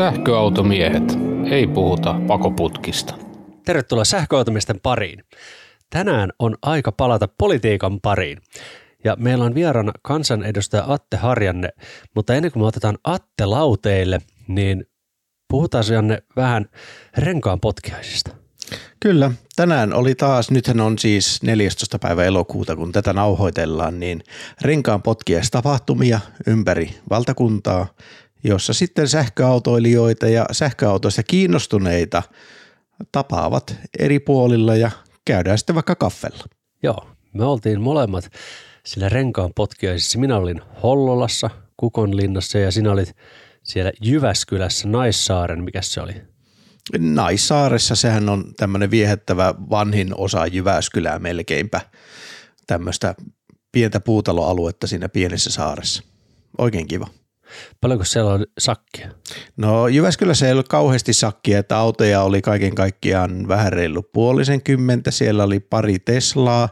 Sähköautomiehet. Ei puhuta pakoputkista. Tervetuloa sähköautomisten pariin. Tänään on aika palata politiikan pariin. Ja meillä on vieraana kansanedustaja Atte Harjanne, mutta ennen kuin me otetaan Atte lauteille, niin puhutaan Janne vähän renkaan potkiaisista. Kyllä, tänään oli taas, nythän on siis 14. päivä elokuuta, kun tätä nauhoitellaan, niin renkaan potkiaistapahtumia ympäri valtakuntaa, jossa sitten sähköautoilijoita ja sähköautoista kiinnostuneita tapaavat eri puolilla ja käydään sitten vaikka kaffella. Joo, me oltiin molemmat sillä renkaan potkiaisissa. Minä olin Hollolassa, Kukonlinnassa ja sinä olit siellä Jyväskylässä, Naissaaren, mikä se oli? Naissaaressa sehän on tämmöinen viehättävä vanhin osa Jyväskylää melkeinpä, tämmöistä pientä puutaloaluetta siinä pienessä saaressa. Oikein kiva. Paljonko siellä on sakkia? No Jyväskylässä ei ollut kauheasti sakkia, että autoja oli kaiken kaikkiaan vähän reilu puolisen kymmentä. Siellä oli pari Teslaa,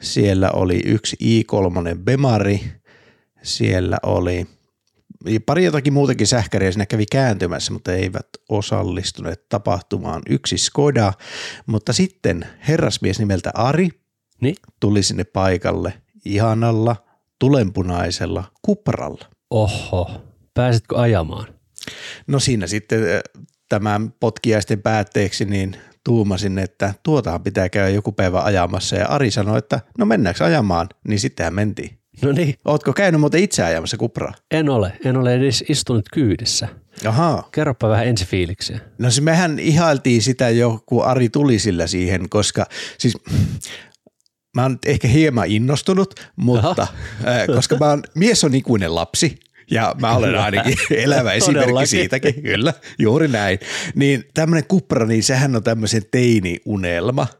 siellä oli yksi i3 Bemari, siellä oli pari jotakin muutakin sähkäriä siinä kävi kääntymässä, mutta eivät osallistuneet tapahtumaan. Yksi Skoda, mutta sitten herrasmies nimeltä Ari niin? tuli sinne paikalle ihanalla, tulenpunaisella kupralla. Oho, pääsitkö ajamaan? No siinä sitten tämän potkiaisten päätteeksi niin tuumasin, että tuotahan pitää käydä joku päivä ajamassa ja Ari sanoi, että no mennäänkö ajamaan, niin sittenhän mentiin. No niin. Ootko käynyt muuten itse ajamassa kupraa? En ole, en ole edes istunut kyydissä. Ahaa. Kerropa vähän ensifiiliksiä. No se mehän ihailtiin sitä jo, kun Ari tuli sillä siihen, koska siis mä oon ehkä hieman innostunut, mutta äh, koska mä oon, mies on ikuinen lapsi, ja mä olen ainakin elävä esimerkki siitäkin, kyllä, juuri näin. Niin tämmöinen kupra, niin sehän on tämmöisen teini-unelma –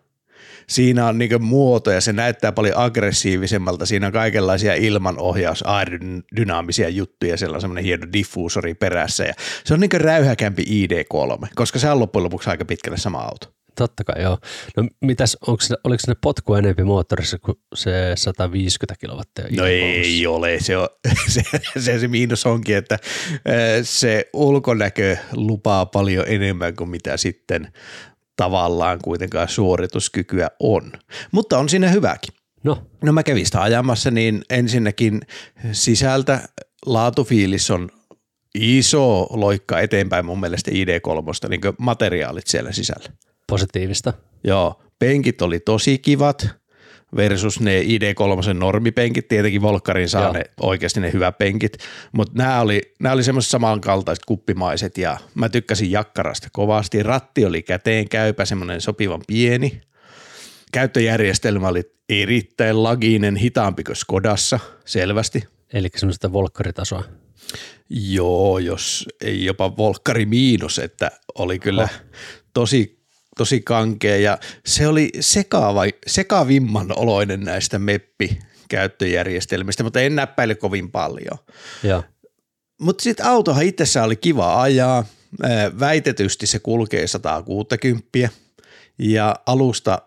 siinä on niin muoto ja se näyttää paljon aggressiivisemmalta. Siinä on kaikenlaisia ilmanohjaus, aerodynaamisia juttuja, siellä on semmoinen hieno diffuusori perässä ja se on niin räyhäkämpi ID3, koska se on loppujen lopuksi aika pitkälle sama auto. Totta kai joo. No mitäs, onko oliko se potku enempi moottorissa kuin se 150 kilowattia? No ei ole, se, on, se, se, se miinus onkin, että se ulkonäkö lupaa paljon enemmän kuin mitä sitten tavallaan kuitenkaan suorituskykyä on. Mutta on siinä hyväkin. No. No mä kävin sitä ajamassa, niin ensinnäkin sisältä laatufiilis on iso loikka eteenpäin mun mielestä ID3, niin materiaalit siellä sisällä. Positiivista. Joo, penkit oli tosi kivat versus ne ID3 normipenkit, tietenkin Volkkarin saa Joo. ne oikeasti ne hyvät penkit, mutta nämä oli, nämä oli semmoiset samankaltaiset kuppimaiset ja mä tykkäsin jakkarasta kovasti. Ratti oli käteen käypä, semmoinen sopivan pieni. Käyttöjärjestelmä oli erittäin laginen, hitaampi kuin Skodassa, selvästi. Eli semmoista volkkaritasoa. Joo, jos ei jopa volkkari miinus, että oli kyllä oh. tosi tosi kankea ja se oli sekaava, sekavimman oloinen näistä meppi-käyttöjärjestelmistä, mutta en näppäile kovin paljon. Mutta sitten autohan itsessään oli kiva ajaa, väitetysti se kulkee 160 ja alusta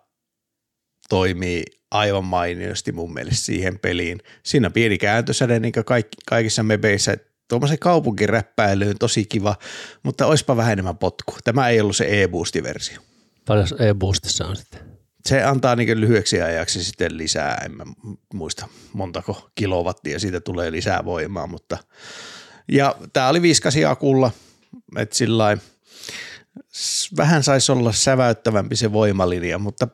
toimii aivan mainiosti mun mielestä siihen peliin. Siinä pieni kääntösäde niin kuin kaikissa mebeissä, tuommoisen kaupunkiräppäilyyn tosi kiva, mutta olisipa vähän enemmän potku. Tämä ei ollut se e-boosti-versio. Paljon e-boostissa on sitten? Se antaa niin lyhyeksi ajaksi sitten lisää, en mä muista montako kilowattia siitä tulee lisää voimaa, mutta ja tämä oli 5 akulla, että sillä vähän saisi olla säväyttävämpi se voimalinja, mutta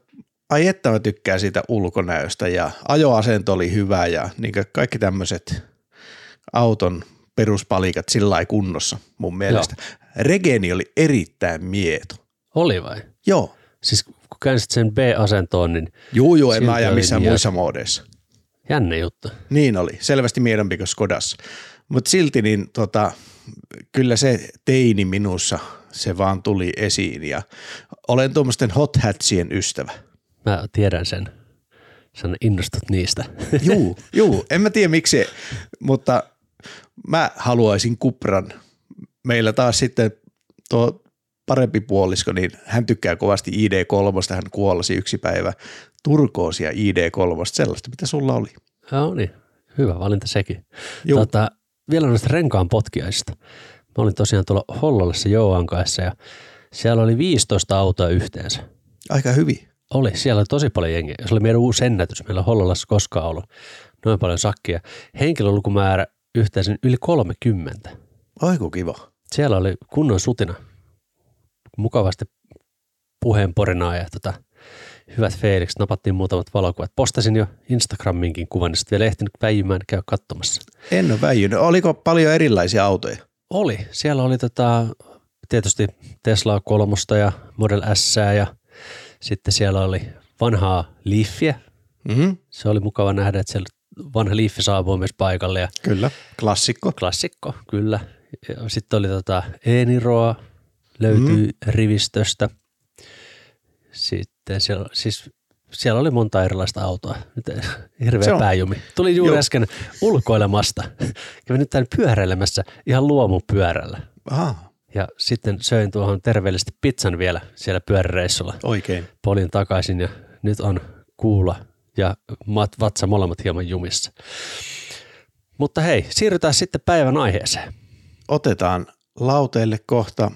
ai että mä tykkään siitä ulkonäöstä ja ajoasento oli hyvä ja niin kaikki tämmöiset auton peruspalikat sillä kunnossa mun mielestä. Joo. Regeni oli erittäin mieto. Oli vai? Joo. Siis kun käänsit sen B-asentoon, niin... Juu, juu, en mä aja missään niin muissa moodeissa. Jänne juttu. Niin oli, selvästi miedompi kuin Skodassa. Mutta silti niin tota, kyllä se teini minussa, se vaan tuli esiin ja olen tuommoisten hot hatsien ystävä. Mä tiedän sen. Sä innostut niistä. Juu, juu, en mä tiedä miksi, mutta mä haluaisin kupran. Meillä taas sitten tuo parempi puolisko, niin hän tykkää kovasti ID3, hän kuolasi yksi päivä turkoosia ID3, sellaista mitä sulla oli. Joo niin, hyvä valinta sekin. Tota, vielä noista renkaan potkiaisista. Mä olin tosiaan tuolla Hollolassa Jouan kanssa ja siellä oli 15 autoa yhteensä. Aika hyvin. Oli, siellä oli tosi paljon jengiä. Se oli meidän uusi ennätys. Meillä on Hollolassa koskaan ollut noin paljon sakkia. Henkilölukumäärä yhteensä yli 30. Aiku kiva. Siellä oli kunnon sutina. Mukavasti puheenporinaa ja tota, hyvät Felix. Napattiin muutamat valokuvat. Postasin jo Instagraminkin kuvan, niin sitten vielä ehtinyt väijymään käy katsomassa. En ole väijynyt. Oliko paljon erilaisia autoja? Oli. Siellä oli tota, tietysti Tesla kolmosta ja Model S ja sitten siellä oli vanhaa Leafia. Mm-hmm. Se oli mukava nähdä, että siellä vanha Leaf saapui myös paikalle ja Kyllä. Klassikko. klassikko, kyllä. Ja sitten oli tota Eeniroa, löytyy mm. rivistöstä. Sitten siellä, siis siellä oli monta erilaista autoa. Nyt hirveä pääjumi. Tuli juuri Joo. äsken ulkoilemasta. Kävin nyt tämän pyöräilemässä ihan luomupyörällä. Aha, Ja sitten söin tuohon terveellisesti pizzan vielä siellä pyöräreissulla. oikein. Polin takaisin ja nyt on kuula ja mat, vatsa molemmat hieman jumissa. Mutta hei, siirrytään sitten päivän aiheeseen. Otetaan lauteelle kohta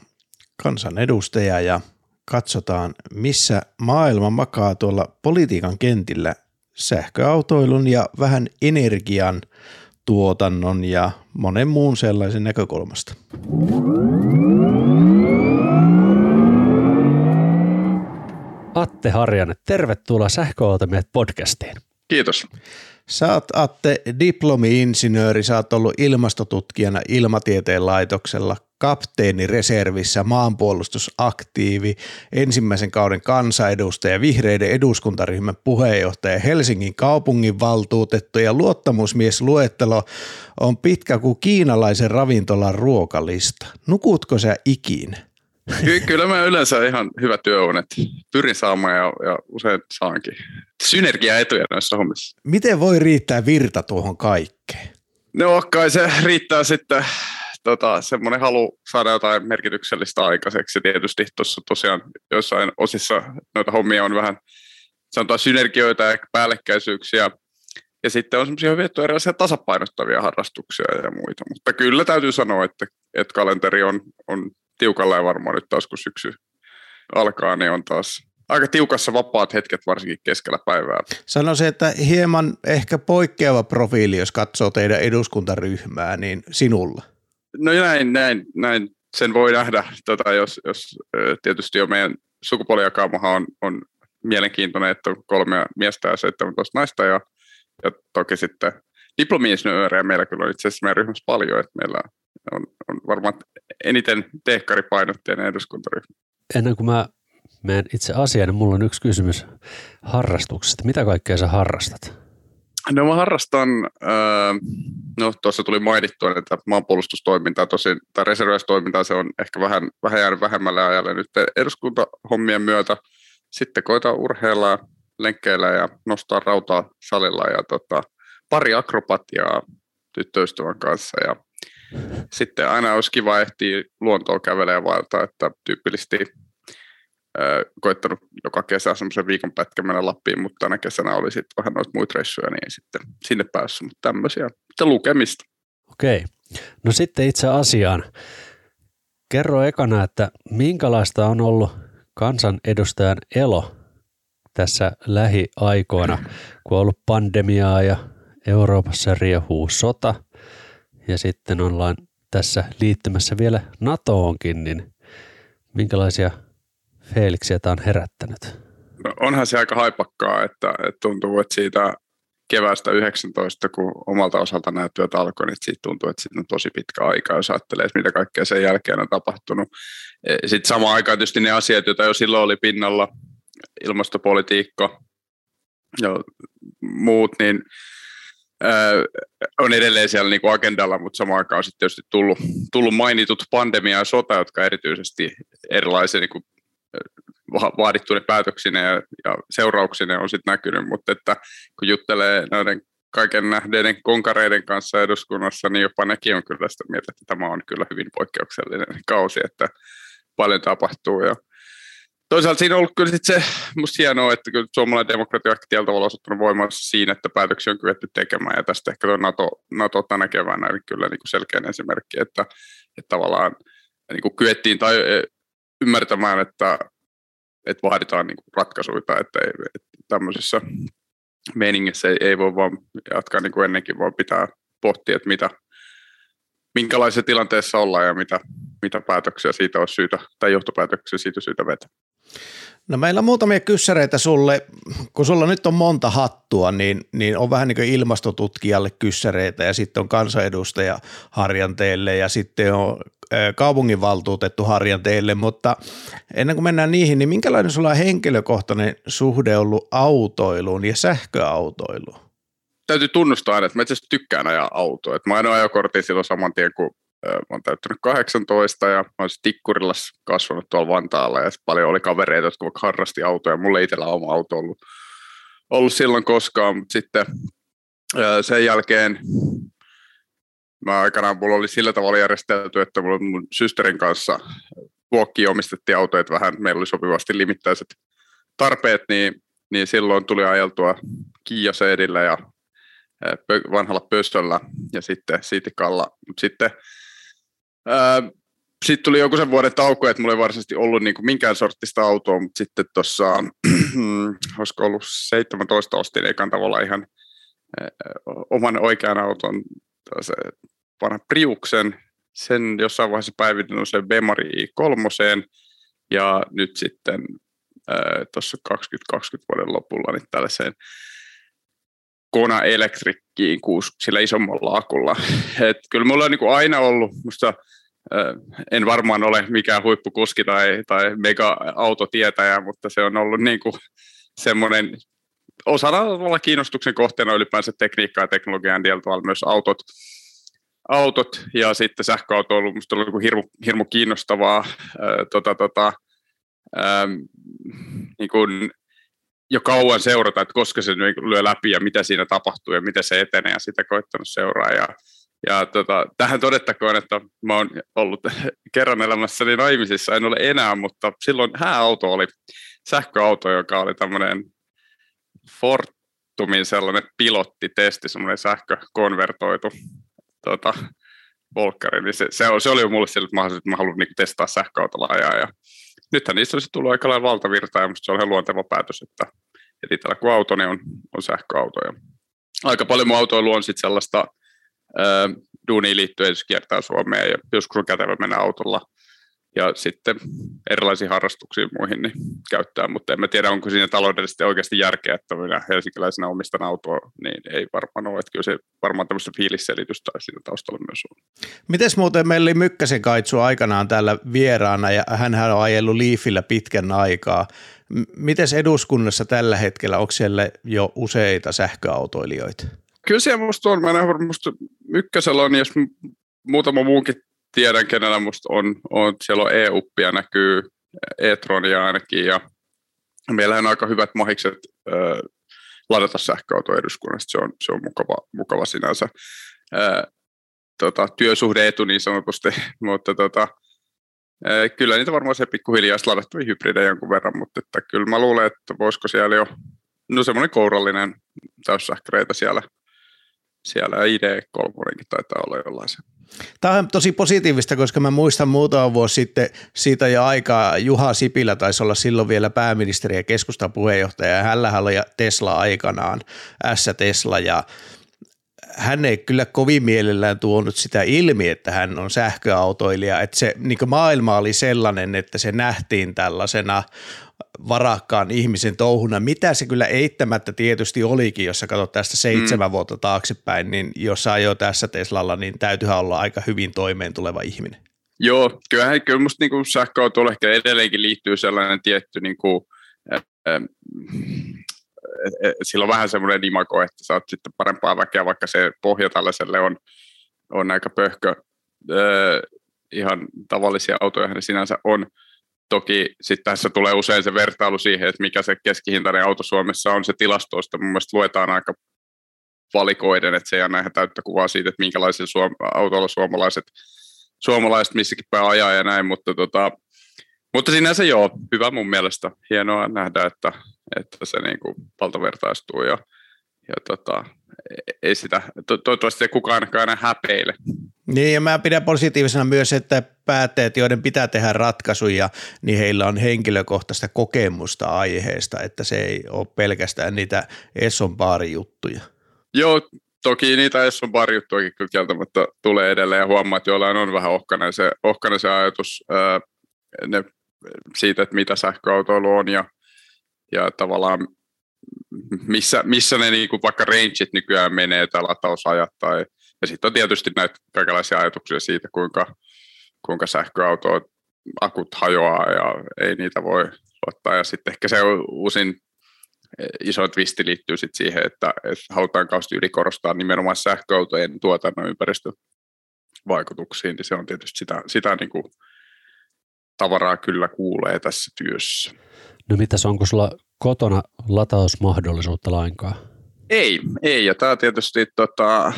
kansanedustaja ja katsotaan, missä maailma makaa tuolla politiikan kentillä sähköautoilun ja vähän energian tuotannon ja monen muun sellaisen näkökulmasta. Atte Harjanne, tervetuloa Sähköautomiehet podcastiin. Kiitos. Sä oot Atte diplomi-insinööri, sä oot ollut ilmastotutkijana Ilmatieteen laitoksella, kapteeni reservissä, maanpuolustusaktiivi, ensimmäisen kauden kansanedustaja, vihreiden eduskuntaryhmän puheenjohtaja, Helsingin kaupungin valtuutettu ja luottamusmiesluettelo on pitkä kuin kiinalaisen ravintolan ruokalista. Nukutko sä ikinä? Ky- kyllä mä yleensä ihan hyvä työunet. Pyrin saamaan ja, ja usein saankin. Synergiaetuja näissä hommissa. Miten voi riittää virta tuohon kaikkeen? No kai se riittää sitten tota, semmoinen halu saada jotain merkityksellistä aikaiseksi. Tietysti tuossa tosiaan joissain osissa noita hommia on vähän sanotaan synergioita ja päällekkäisyyksiä. Ja sitten on semmoisia hyviä erilaisia tasapainottavia harrastuksia ja muita. Mutta kyllä täytyy sanoa, että, että kalenteri on, on tiukalla ja varmaan nyt taas kun syksy alkaa, niin on taas aika tiukassa vapaat hetket varsinkin keskellä päivää. Sanoisin, että hieman ehkä poikkeava profiili, jos katsoo teidän eduskuntaryhmää, niin sinulla. No näin, näin, näin sen voi nähdä, tota, jos, jos tietysti jo meidän sukupuolijakaumahan on, on mielenkiintoinen, että on kolme miestä ja 17 naista ja, ja toki sitten diplomi-insinöörejä meillä kyllä on itse asiassa meidän ryhmässä paljon, että meillä on, on varmaan eniten tehkaripainotteinen eduskuntaryhmä. Ennen kuin mä menen itse asiaan, niin mulla on yksi kysymys harrastuksesta. Mitä kaikkea sä harrastat? No mä harrastan, no tuossa tuli mainittua, että maanpuolustustoimintaa tosin, tai reserviläistoimintaa se on ehkä vähän, vähän jäänyt vähemmälle ajalle nyt eduskuntahommien myötä. Sitten koitaan urheilla, lenkkeillä ja nostaa rautaa salilla ja tota, pari akrobatiaa tyttöystävän kanssa ja sitten aina olisi kiva ehtiä luontoon kävelemään vaeltaa, että tyypillisesti koittanut joka kesä semmoisen viikon pätkän mennä Lappiin, mutta tänä kesänä oli sitten vähän noita muita reissuja, niin sitten sinne päässyt, mutta tämmöisiä. Sitten lukemista. Okei. No sitten itse asiaan. Kerro ekana, että minkälaista on ollut kansanedustajan elo tässä lähiaikoina, kun on ollut pandemiaa ja Euroopassa riehuu sota ja sitten ollaan tässä liittymässä vielä NATOonkin, niin minkälaisia Feliksiä tämä on herättänyt? No, onhan se aika haipakkaa, että, että tuntuu, että siitä keväästä 19, kun omalta osalta nämä työt alkoi, niin siitä tuntuu, että siitä on tosi pitkä aika, jos ajattelee, että mitä kaikkea sen jälkeen on tapahtunut. Sitten samaan aikaan tietysti ne asiat, joita jo silloin oli pinnalla, ilmastopolitiikka ja muut, niin ö, on edelleen siellä niin kuin agendalla, mutta samaan aikaan on sitten tietysti tullut, tullut mainitut pandemia ja sota, jotka erityisesti erilaisia niin kuin, vaadittuinen päätöksineen ja, ja seurauksineen on sitten näkynyt, mutta että kun juttelee näiden kaiken nähneiden konkareiden kanssa eduskunnassa, niin jopa nekin on kyllä sitä mieltä, että tämä on kyllä hyvin poikkeuksellinen kausi, että paljon tapahtuu. Ja toisaalta siinä on ollut kyllä sit se musta hienoa, että kyllä suomalainen demokratia on tietyllä tavalla osoittanut voimassa siinä, että päätöksiä on kyetty tekemään, ja tästä ehkä tuo NATO, NATO tänä keväänä oli kyllä niin kuin selkeä esimerkki, että, että tavallaan niin kuin kyettiin tai ymmärtämään, että, että vaaditaan niin kuin ratkaisuja, että, ei, että tämmöisessä meiningissä ei, ei voi vaan jatkaa niin kuin ennenkin, vaan pitää pohtia, että mitä, minkälaisessa tilanteessa ollaan ja mitä, mitä päätöksiä siitä on syytä, tai johtopäätöksiä siitä syytä vetää. No meillä on muutamia kyssäreitä sulle, kun sulla nyt on monta hattua, niin, niin on vähän niin kuin ilmastotutkijalle kyssäreitä ja sitten on kansanedustaja harjanteelle ja sitten on kaupunginvaltuutettu harjanteelle, mutta ennen kuin mennään niihin, niin minkälainen sulla on henkilökohtainen suhde ollut autoiluun ja sähköautoiluun? Täytyy tunnustaa että mä itse tykkään ajaa autoa. Mä ainoa ajokortin silloin saman tien, kun mä oon täyttänyt 18 ja mä oon Tikkurilla kasvanut tuolla Vantaalla ja paljon oli kavereita, jotka harrasti autoja. Mulla ei itsellä oma auto ollut, ollut silloin koskaan, mutta sitten sen jälkeen mä aikanaan mulla oli sillä tavalla järjestelty, että mulla mun systerin kanssa vuokki omistettiin autoja, että vähän meillä oli sopivasti limittäiset tarpeet, niin, niin silloin tuli ajeltua Kia Seedillä ja vanhalla pöstöllä ja sitten Siitikalla. Mutta sitten sitten tuli joku sen vuoden tauko, että mulla ei varsinaisesti ollut niin minkään sorttista autoa, mutta sitten tuossa, olisiko ollut 17 ostin ekan tavalla ihan oman oikean auton, se vanha Priuksen, sen jossain vaiheessa päivitin se Bemari i3, ja nyt sitten tuossa 2020 vuoden lopulla niin tällaiseen Kona Electrickiin sillä isommalla akulla. Et kyllä mulla on niin aina ollut, musta en varmaan ole mikään huippukuski tai, tai mega-autotietäjä, mutta se on ollut niin kuin semmoinen osana olla kiinnostuksen kohteena ylipäänsä tekniikkaa ja teknologian tietyllä myös autot, autot ja sitten sähköauto on ollut ollut niin hirmu, hirmu kiinnostavaa ää, tota, tota, ää, niin kuin jo kauan seurata, että koska se lyö läpi ja mitä siinä tapahtuu ja miten se etenee ja sitä koittanut seuraa. Ja, ja tota, tähän todettakoon, että mä oon ollut kerran elämässäni naimisissa, en ole enää, mutta silloin hääauto oli sähköauto, joka oli tämmöinen Fortumin sellainen pilottitesti, semmoinen sähkökonvertoitu tota, volkkari, niin se, se, se oli jo mulle sille, että että mä haluan niin testaa sähköautolla ajaa. Ja nythän niistä olisi tullut aika lailla valtavirta, ja se on ihan luonteva päätös, että, että itsellä kun auto, niin on, on sähköauto. Ja aika paljon mun autoilu on sitten sellaista ää, duuniin liittyen, jos kiertää Suomeen, ja joskus on kätevä mennä autolla ja sitten erilaisiin harrastuksiin muihin niin käyttää, mutta en mä tiedä, onko siinä taloudellisesti oikeasti järkeä, että minä helsinkiläisenä omistan autoa, niin ei varmaan ole, että kyllä se varmaan tämmöistä fiilisselitystä siinä taustalla myös on. Mites muuten meillä oli Mykkäsen Kaitsu aikanaan täällä vieraana ja hän on ajellut Liifillä pitkän aikaa. Mites eduskunnassa tällä hetkellä, onko siellä jo useita sähköautoilijoita? Kyllä siellä musta on. Mä näen, musta Mykkäsellä on, jos muutama muukin tiedän, kenellä musta on, on siellä on e-uppia, näkyy e-tronia ainakin, ja meillähän on aika hyvät mahikset äh, ladata sähköauto eduskunnasta, se on, se on mukava, mukava sinänsä. Äh, tota, työsuhdeetu niin sanotusti, mutta tota, äh, kyllä niitä varmaan se pikkuhiljaa ladattui hybridejä jonkun verran, mutta että kyllä mä luulen, että voisiko siellä jo, no semmoinen kourallinen täyssähköreitä siellä, siellä ID3 taitaa olla jollain Tämä on tosi positiivista, koska mä muistan muutama vuosi sitten siitä jo aikaa, Juha Sipilä taisi olla silloin vielä pääministeri ja keskustan puheenjohtaja, ja hänellä oli Tesla aikanaan, S-Tesla, ja hän ei kyllä kovin mielellään tuonut sitä ilmi, että hän on sähköautoilija, että se niin maailma oli sellainen, että se nähtiin tällaisena varakkaan ihmisen touhuna, mitä se kyllä eittämättä tietysti olikin, jos sä katsot tästä seitsemän mm. vuotta taaksepäin, niin jos sä jo tässä Teslalla, niin täytyyhän olla aika hyvin toimeen tuleva ihminen. Joo, kyllähän kyllä musta niin sähköautoilla ehkä edelleenkin liittyy sellainen tietty, niin kuin, äh, äh, sillä on vähän semmoinen imago, että sä oot sitten parempaa väkeä, vaikka se pohja tällaiselle on, on aika pöhkö. Äh, ihan tavallisia autoja ne sinänsä on, Toki sitten tässä tulee usein se vertailu siihen, että mikä se keskihintainen auto Suomessa on se tilastoista. Mun mielestä luetaan aika valikoiden, että se ei anna ihan täyttä kuvaa siitä, että minkälaisilla suom- autoilla suomalaiset, suomalaiset missäkin päin ajaa ja näin, mutta tota, Mutta sinänsä joo, hyvä mun mielestä. Hienoa nähdä, että, että se niin kuin valtavertaistuu ja, ja tota, ei sitä, to, toivottavasti ei kukaan enää häpeile. Niin ja mä pidän positiivisena myös, että päätteet, joiden pitää tehdä ratkaisuja, niin heillä on henkilökohtaista kokemusta aiheesta, että se ei ole pelkästään niitä Esson juttuja. Joo, toki niitä Esson juttuakin kyllä kieltämättä tulee edelleen ja huomaa, että jollain on vähän ohkainen se, ohkainen se ajatus ää, ne, siitä, että mitä sähköautoilu on ja, ja tavallaan missä, missä ne niin kuin vaikka rangeit nykyään menee tai latausajat tai ja sitten on tietysti näitä kaikenlaisia ajatuksia siitä, kuinka, kuinka sähköauto akut hajoaa ja ei niitä voi ottaa. Ja sitten ehkä se uusin iso twisti liittyy sit siihen, että, että halutaan kauheasti ylikorostaa nimenomaan sähköautojen tuotannon ympäristövaikutuksiin, niin se on tietysti sitä, sitä niin kuin tavaraa kyllä kuulee tässä työssä. No mitäs, onko sulla kotona latausmahdollisuutta lainkaan? Ei, ei. Ja tämä tietysti tota,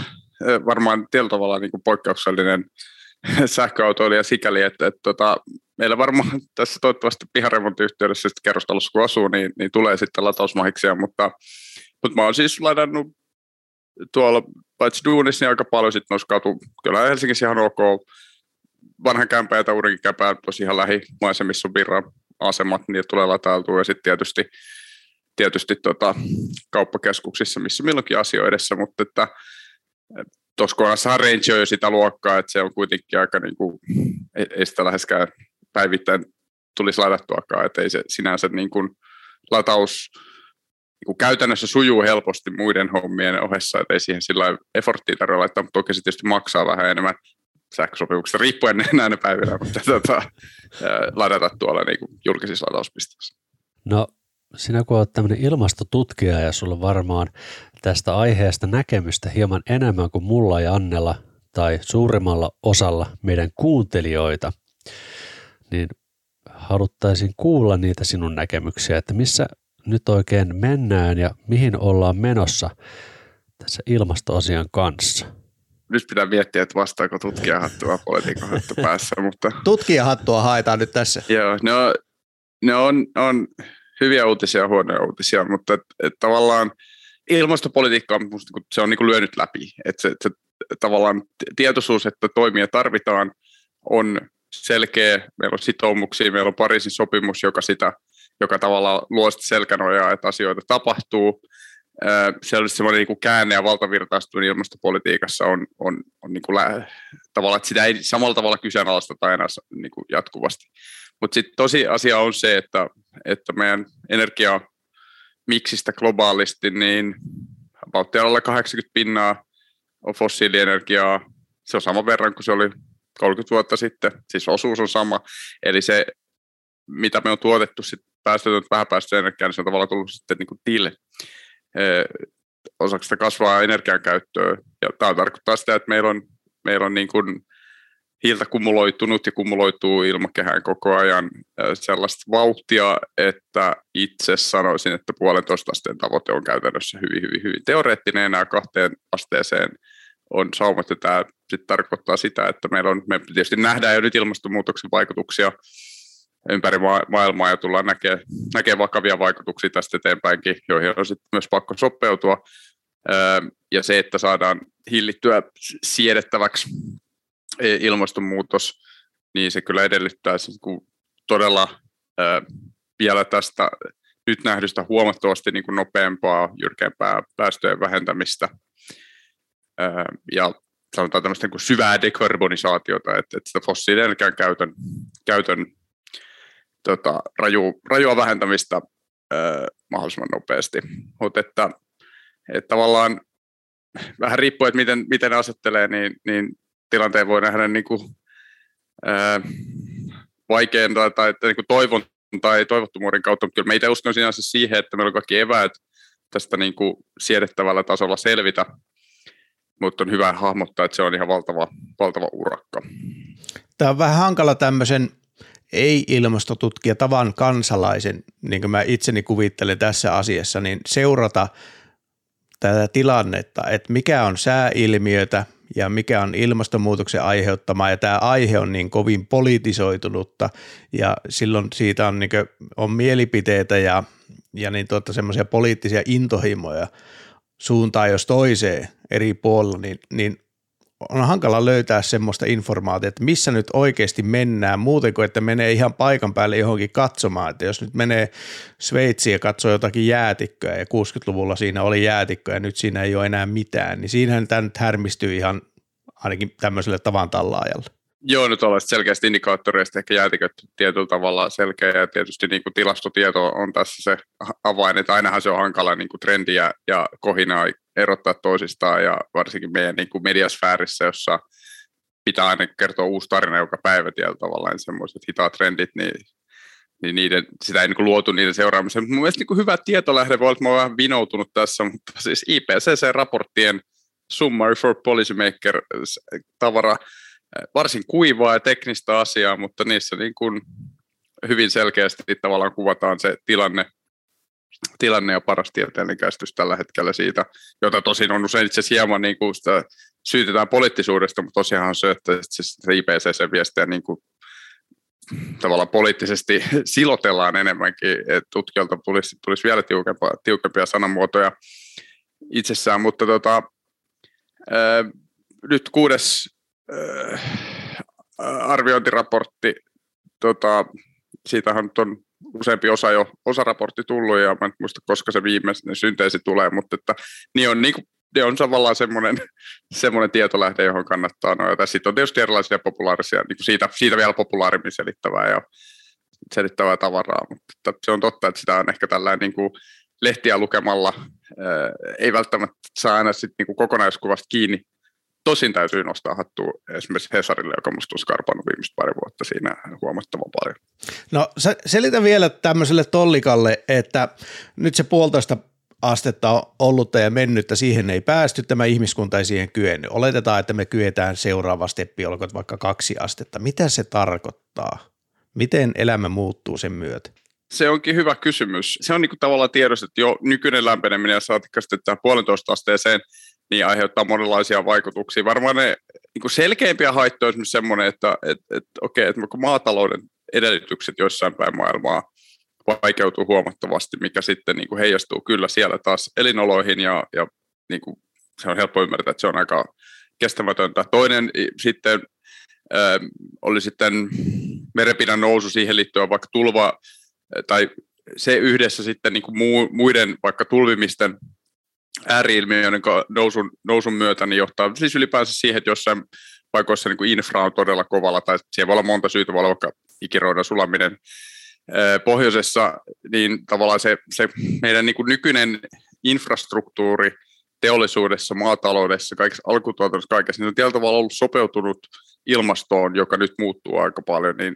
varmaan tietyllä tavalla niin kuin poikkeuksellinen sähköautoilija sikäli, että, että tota, meillä varmaan tässä toivottavasti piharemontiyhteydessä sitten kerrostalossa kun asuu, niin, niin tulee sitten latausmahiksia, mutta, mutta mä oon siis ladannut tuolla paitsi duunissa niin aika paljon sitten noissa katu, kyllä Helsingissä ihan ok, vanhan kämpää ja uudenkin kämpää tosi ihan lähimaisemissa on virran asemat, niin tulee latailtua ja sitten tietysti, tietysti tota, kauppakeskuksissa, missä milloinkin asio edessä, mutta että tuossa kohdassahan range on jo sitä luokkaa, että se on kuitenkin aika niin kuin, ei sitä läheskään päivittäin tulisi ladattuakaan, että ei se sinänsä niin kuin lataus niin kuin käytännössä sujuu helposti muiden hommien ohessa, että ei siihen sillä efforttia tarvitse laittaa, mutta toki se tietysti maksaa vähän enemmän sähkösopimuksesta riippuen näinä päivinä, mutta tota, ladata tuolla niin kuin julkisissa latauspisteissä. No sinä kun olet tämmöinen ilmastotutkija ja sulla varmaan tästä aiheesta näkemystä hieman enemmän kuin mulla ja Annella tai suurimmalla osalla meidän kuuntelijoita, niin haluttaisin kuulla niitä sinun näkemyksiä, että missä nyt oikein mennään ja mihin ollaan menossa tässä ilmastoasian kanssa. Nyt pitää miettiä, että vastaako tutkijahattua politiikan hattu päässä. Mutta... Tutkijahattua haetaan nyt tässä. Joo, ne on, ne on, on hyviä uutisia ja huonoja uutisia, mutta et, et tavallaan ilmastopolitiikka on, musta, niinku, se on niin kuin lyönyt läpi. Et se, se, tavallaan tietoisuus, että toimia tarvitaan, on selkeä. Meillä on sitoumuksia, meillä on Pariisin sopimus, joka, sitä, joka tavallaan luo sitä selkänojaa, että asioita tapahtuu. Se olisi semmoinen niin käänne ja valtavirtaistuminen ilmastopolitiikassa on, on, on niin kuin lä- tavallaan, että sitä ei samalla tavalla kyseenalaisteta enää niin kuin jatkuvasti. Mutta sitten tosi asia on se, että, että meidän energia miksistä globaalisti, niin alle 80 pinnaa on fossiilienergiaa. Se on sama verran kuin se oli 30 vuotta sitten, siis osuus on sama. Eli se, mitä me on tuotettu sit päästötöntä vähäpäästöenergiaa, niin se on tavallaan tullut sitten niin kuin til osaksi sitä kasvaa energiankäyttöä. Ja tämä tarkoittaa sitä, että meillä on, meillä on niin kuin hiiltä kumuloitunut ja kumuloituu ilmakehään koko ajan sellaista vauhtia, että itse sanoisin, että puolentoista asteen tavoite on käytännössä hyvin, hyvin, hyvin teoreettinen enää kahteen asteeseen on saumat, ja tämä sitten tarkoittaa sitä, että meillä on, me tietysti nähdään jo nyt ilmastonmuutoksen vaikutuksia ympäri maailmaa ja tullaan näkemään, näkee vakavia vaikutuksia tästä eteenpäinkin, joihin on sitten myös pakko sopeutua. Ja se, että saadaan hillittyä siedettäväksi ilmastonmuutos, niin se kyllä edellyttää niin todella ää, vielä tästä nyt nähdystä huomattavasti niin kuin nopeampaa, jyrkempää päästöjen vähentämistä ää, ja sanotaan tämmöistä niin syvää dekarbonisaatiota, että, että sitä fossiilienergian käytön, käytön tota, raju, rajua vähentämistä ää, mahdollisimman nopeasti. Mutta että, että tavallaan vähän riippuu, että miten, miten asettelee, niin, niin tilanteen voi nähdä niin kuin, ää, vaikean tai, tai niin kuin toivon tai toivottomuuden kautta, mutta kyllä meitä uskon sinänsä siihen, että meillä on kaikki eväät tästä niin kuin siedettävällä tasolla selvitä, mutta on hyvä hahmottaa, että se on ihan valtava, valtava urakka. Tämä on vähän hankala tämmöisen ei-ilmastotutkija tavan kansalaisen, niin kuin mä itseni kuvittelen tässä asiassa, niin seurata tätä tilannetta, että mikä on sääilmiötä, ja mikä on ilmastonmuutoksen aiheuttama. Ja tämä aihe on niin kovin politisoitunutta ja silloin siitä on, niin kuin, on mielipiteitä ja, ja niin tuota, semmoisia poliittisia intohimoja suuntaan jos toiseen eri puolilla, niin, niin on hankala löytää semmoista informaatiota, että missä nyt oikeasti mennään, muuten kuin että menee ihan paikan päälle johonkin katsomaan, että jos nyt menee Sveitsiin ja katsoo jotakin jäätikköä ja 60-luvulla siinä oli jäätikkö ja nyt siinä ei ole enää mitään, niin siinähän tämä nyt härmistyy ihan ainakin tämmöiselle tavan tallaajalle. Joo, nyt on selkeästi indikaattoreista ehkä jäätiköt tietyllä tavalla selkeä ja tietysti niin kuin tilastotieto on tässä se avain, että ainahan se on hankala niin kuin trendiä ja kohinaa erottaa toisistaan ja varsinkin meidän niin kuin mediasfäärissä, jossa pitää aina kertoa uusi tarina joka päivä tietyllä tavalla, niin semmoiset hitaat trendit, niin, niin niiden, sitä ei niin kuin luotu niiden seuraamiseen. Mutta mun mielestä niin kuin hyvä tietolähde voi olla, että mä olen vähän vinoutunut tässä, mutta siis IPCC-raporttien Summary for Policymaker tavara varsin kuivaa ja teknistä asiaa, mutta niissä niin kuin hyvin selkeästi tavallaan kuvataan se tilanne, tilanne ja paras tieteellinen käsitys tällä hetkellä siitä, jota tosin on usein itse asiassa hieman niin kuin sitä syytetään poliittisuudesta, mutta tosiaan se, että se IPCC-viestiä niin kuin tavallaan poliittisesti silotellaan enemmänkin, että tutkijalta tulisi, tulisi vielä tiukempia, tiukempia sanamuotoja itsessään, mutta tota, ää, nyt kuudes ää, arviointiraportti, tota, siitähän on useampi osa jo osaraportti tullut, ja mä en muista, koska se viimeinen synteesi tulee, mutta että, niin on, niin kuin, ne on tavallaan semmoinen, semmoinen tietolähde, johon kannattaa nojata. Sitten on tietysti erilaisia populaarisia, niin kuin siitä, siitä vielä populaarimmin selittävää ja selittävää tavaraa, mutta että se on totta, että sitä on ehkä tällainen niin kuin lehtiä lukemalla, ei välttämättä saa aina sit niin kuin kokonaiskuvasta kiinni Tosin täytyy nostaa hattua esimerkiksi Hesarille, joka musta on skarpannut viimeiset pari vuotta siinä huomattavan paljon. No selitä vielä tämmöiselle tollikalle, että nyt se puolitoista astetta on ollutta ja mennyttä, siihen ei päästy, tämä ihmiskunta ei siihen kyennyt. Oletetaan, että me kyetään seuraava steppi, olkoon vaikka kaksi astetta. Mitä se tarkoittaa? Miten elämä muuttuu sen myötä? Se onkin hyvä kysymys. Se on niin kuin tavallaan tiedossa, että jo nykyinen lämpeneminen ja saatikka sitten puolentoista asteeseen niin aiheuttaa monenlaisia vaikutuksia. Varmaan ne niin kuin selkeimpiä haittoja on esimerkiksi semmoinen, että et, et, okei, että maatalouden edellytykset joissain päin maailmaa vaikeutuu huomattavasti, mikä sitten niin kuin heijastuu kyllä siellä taas elinoloihin ja, ja niin kuin se on helppo ymmärtää, että se on aika kestämätöntä. Toinen sitten äh, oli sitten merenpinnan nousu siihen liittyen vaikka tulva tai se yhdessä sitten niin kuin muiden vaikka tulvimisten ääriilmiöiden nousun, nousun myötä niin johtaa siis ylipäänsä siihen, että jossain paikoissa niin kuin infra on todella kovalla, tai siellä voi olla monta syytä, voi olla vaikka ikiroidan sulaminen. Pohjoisessa, niin tavallaan se, se meidän niin kuin nykyinen infrastruktuuri teollisuudessa, maataloudessa, kaikessa alkutuotannossa, kaikessa, niin on tietyllä tavalla ollut sopeutunut ilmastoon, joka nyt muuttuu aika paljon, niin,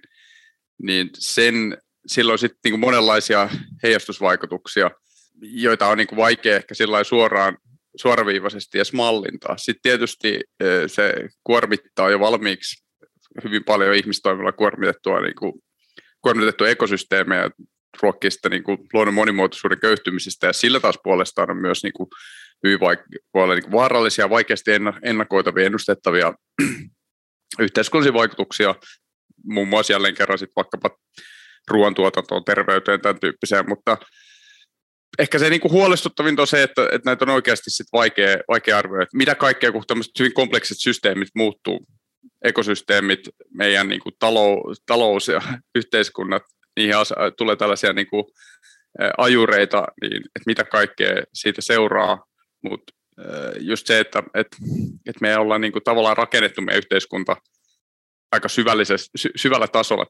niin sen, silloin sitten niin monenlaisia heijastusvaikutuksia – joita on niin kuin vaikea ehkä suoraan suoraviivaisesti edes mallintaa. Sitten tietysti se kuormittaa jo valmiiksi hyvin paljon ihmistoimilla kuormitettua, niin kuin, kuormitettua ekosysteemejä, ruokkii sitä niin kuin luonnon monimuotoisuuden köyhtymisestä, ja sillä taas puolestaan on myös niin kuin hyvin vaik- voi olla niin kuin vaarallisia, vaikeasti ennakoitavia, ennustettavia yhteiskunnallisia vaikutuksia, muun muassa jälleen kerran sitten vaikkapa ruoantuotantoon, terveyteen, tämän tyyppiseen, mutta ehkä se niinku huolestuttavin on se, että, että näitä on oikeasti sit vaikea, vaikea arvioida, että mitä kaikkea, kun tämmöiset hyvin kompleksit systeemit muuttuu, ekosysteemit, meidän niinku talous, talous ja yhteiskunnat, niihin asa, tulee tällaisia niinku, ajureita, niin että mitä kaikkea siitä seuraa, mutta just se, että, että, että me ollaan niinku tavallaan rakennettu meidän yhteiskunta aika syvällä tasolla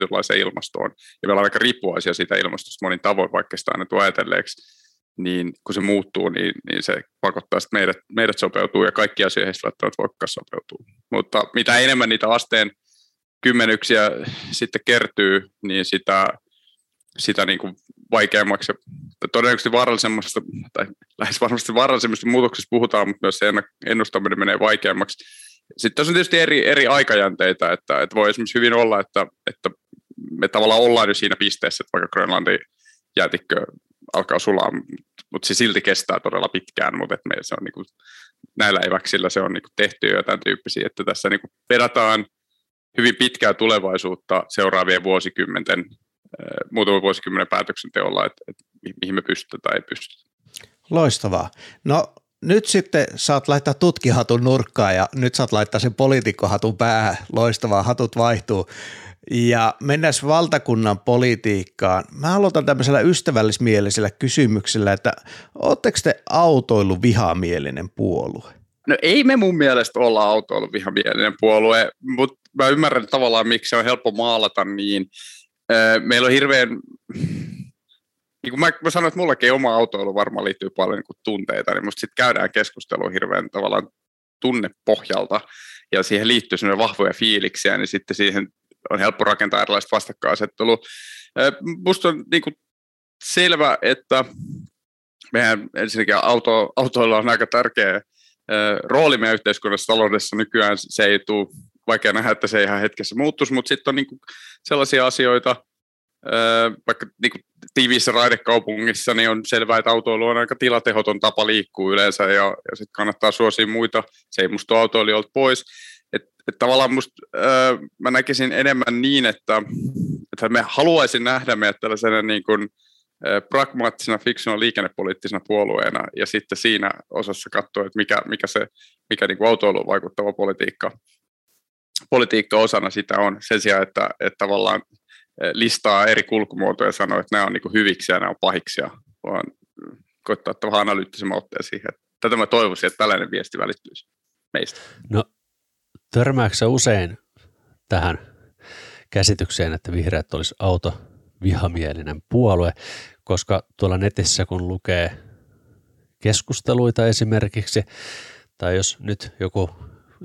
tietynlaiseen ilmastoon. Ja ollaan aika riippuvaisia siitä ilmastosta monin tavoin, vaikka sitä aina ajatelleeksi, niin kun se muuttuu, niin, niin se pakottaa että meidät, meidät sopeutuu ja kaikki asioihin välttämättä voikaan sopeutuu. Mutta mitä enemmän niitä asteen kymmenyksiä sitten kertyy, niin sitä, sitä niin kuin vaikeammaksi todennäköisesti vaarallisemmasta, tai lähes varmasti vaarallisemmasta muutoksesta puhutaan, mutta myös se ennustaminen menee vaikeammaksi. Sitten tässä on tietysti eri, eri aikajänteitä, että, että voi esimerkiksi hyvin olla, että, että me tavallaan ollaan jo siinä pisteessä, että vaikka Grönlandin jäätikkö alkaa sulaa, mutta se silti kestää todella pitkään, mutta että me, se on niin kuin näillä eväksillä se on niin kuin tehty jo jotain tyyppisiä, että tässä niin kuin pedataan hyvin pitkää tulevaisuutta seuraavien vuosikymmenten, muutaman vuosikymmenen päätöksenteolla, että, että mihin me pystytään tai ei pystytä. Loistavaa. No nyt sitten saat laittaa tutkihatun nurkkaan ja nyt saat laittaa sen poliitikkohatun päähän. Loistavaa, hatut vaihtuu. Ja mennään valtakunnan politiikkaan. Mä aloitan tämmöisellä ystävällismielisellä kysymyksellä, että ootteko te autoilu vihamielinen puolue? No ei me mun mielestä olla autoilu vihamielinen puolue, mutta mä ymmärrän tavallaan, miksi se on helppo maalata niin. Meillä on hirveän, niin kuin mä, mä sanoin, että mullakin oma autoilu varmaan liittyy paljon niin kuin tunteita, niin musta sitten käydään keskustelua hirveän tavallaan tunnepohjalta, ja siihen liittyy sellainen vahvoja fiiliksiä, niin sitten siihen on helppo rakentaa erilaista vastakkainasettelua. Musta on niin kuin selvä, että meidän ensinnäkin auto, autoilla on aika tärkeä rooli meidän yhteiskunnassa, taloudessa nykyään se ei tule vaikea nähdä, että se ihan hetkessä muuttuisi, mutta sitten on niin kuin sellaisia asioita, vaikka niin kuin tiiviissä raidekaupungissa, niin on selvää, että autoilu on aika tilatehoton tapa liikkuu yleensä, ja, ja sitten kannattaa suosia muita. Se ei musta autoilijoilta pois. Et, et tavallaan musta, äh, mä näkisin enemmän niin, että, että me haluaisin nähdä meidät tällaisena niin kuin, äh, pragmaattisena, fiksuna liikennepoliittisena puolueena, ja sitten siinä osassa katsoa, että mikä, mikä se mikä niin autoiluun vaikuttava politiikka, politiikka osana sitä on, sen sijaan, että, että tavallaan listaa eri kulkumuotoja ja sanoo, että nämä on niin hyviksi ja nämä on pahiksi, vaan koittaa ottaa vähän analyyttisen otteen siihen. Tätä mä toivoisin, että tällainen viesti välittyisi meistä. No, törmääksä usein tähän käsitykseen, että vihreät olisi auto vihamielinen puolue, koska tuolla netissä kun lukee keskusteluita esimerkiksi, tai jos nyt joku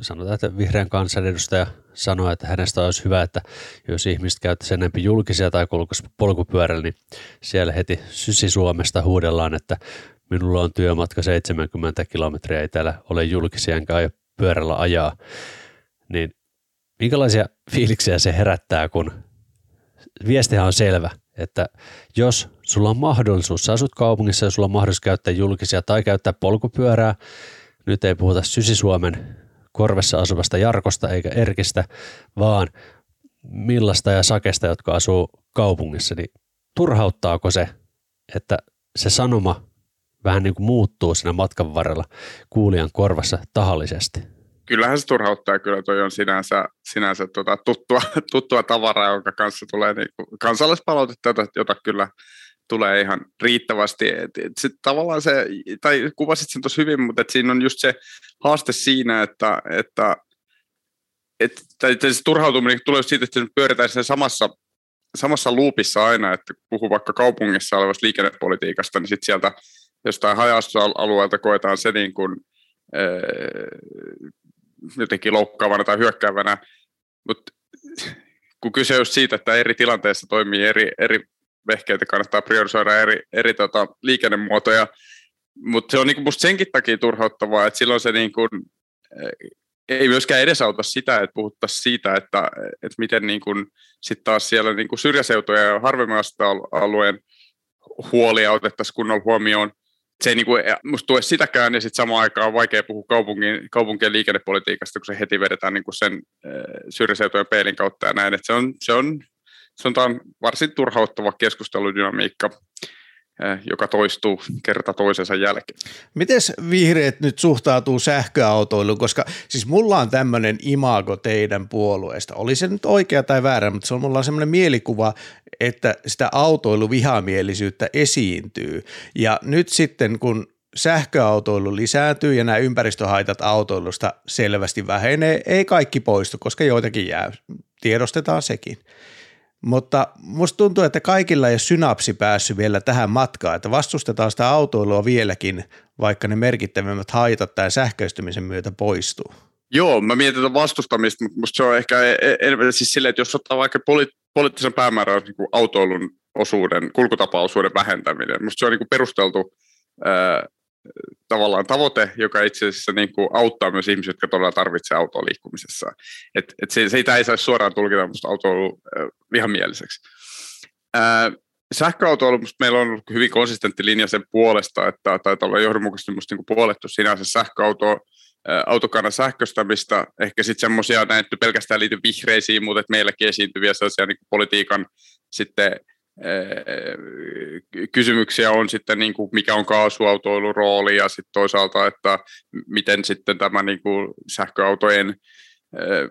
sanotaan, että vihreän kansanedustaja sanoi, että hänestä olisi hyvä, että jos ihmiset käyttäisi enemmän julkisia tai kulkuisi polkupyörällä, niin siellä heti Sysi Suomesta huudellaan, että minulla on työmatka 70 kilometriä, ei täällä ole julkisia enkä aio pyörällä ajaa. Niin minkälaisia fiiliksiä se herättää, kun viestihän on selvä, että jos sulla on mahdollisuus, sä asut kaupungissa ja sulla on mahdollisuus käyttää julkisia tai käyttää polkupyörää, nyt ei puhuta Sysi-Suomen korvessa asuvasta Jarkosta eikä Erkistä, vaan Millasta ja Sakesta, jotka asuu kaupungissa, niin turhauttaako se, että se sanoma vähän niin kuin muuttuu siinä matkan varrella kuulijan korvassa tahallisesti? Kyllähän se turhauttaa, kyllä toi on sinänsä, sinänsä tota, tuttua, tuttua tavaraa, jonka kanssa tulee niin kansalaispalautetta, jota, jota kyllä tulee ihan riittävästi. Et, et sit tavallaan se, tai kuvasit sen tuossa hyvin, mutta et siinä on just se haaste siinä, että, että et, tai, se turhautuminen tulee siitä, että pyöritään sen samassa, samassa loopissa aina, että puhuu vaikka kaupungissa olevasta liikennepolitiikasta, niin sitten sieltä jostain haja koetaan se niin kuin, jotenkin loukkaavana tai hyökkäävänä, mutta kun kyse on siitä, että eri tilanteissa toimii eri, eri vehkeitä kannattaa priorisoida eri, eri tota, liikennemuotoja, mutta se on niin musta senkin takia turhauttavaa, että silloin se niin kuin, eh, ei myöskään edesauta sitä, että puhuttaisiin siitä, että, että miten niin kuin, sit taas siellä niin kuin syrjäseutuja ja harvemmin alueen huolia otettaisiin kunnolla huomioon. Se ei niin kuin, musta tue sitäkään, ja sitten samaan aikaan on vaikea puhua kaupungin, kaupunkien liikennepolitiikasta, kun se heti vedetään niin kuin sen äh, syrjäseutujen peilin kautta ja näin. Et se, on, se on sanotaan varsin turhauttava keskusteludynamiikka, joka toistuu kerta toisensa jälkeen. Miten vihreät nyt suhtautuu sähköautoiluun, koska siis mulla on tämmöinen imago teidän puolueesta. Oli se nyt oikea tai väärä, mutta se on mulla on semmoinen mielikuva, että sitä autoiluvihamielisyyttä esiintyy. Ja nyt sitten kun sähköautoilu lisääntyy ja nämä ympäristöhaitat autoilusta selvästi vähenee, ei kaikki poistu, koska joitakin jää. Tiedostetaan sekin. Mutta musta tuntuu, että kaikilla ei ole synapsi päässyt vielä tähän matkaan, että vastustetaan sitä autoilua vieläkin, vaikka ne merkittävimmät haitat tämän sähköistymisen myötä poistuu. Joo, mä mietin tätä vastustamista, mutta musta se on ehkä enemmän siis silleen, että jos ottaa vaikka poli- poliittisen päämäärän niin autoilun osuuden, kulkutapaosuuden vähentäminen, musta se on niin kuin perusteltu ää, tavallaan tavoite, joka itse asiassa niin kuin auttaa myös ihmisiä, jotka todella tarvitsevat autoa liikkumisessa. Et, et se, se ei saisi suoraan tulkita minusta autoilu äh, vihamieliseksi. Äh, sähköautoilu, meillä on hyvin konsistentti linja sen puolesta, että taitaa olla johdonmukaisesti musta niin puolettu sinänsä sähköauto, autokannan sähköstämistä, ehkä sitten semmoisia näitä pelkästään liity vihreisiin, mutta että meilläkin esiintyviä sellaisia niin politiikan sitten kysymyksiä on sitten, niin kuin mikä on kaasuautoilun rooli ja sitten toisaalta, että miten sitten tämä niin kuin sähköautojen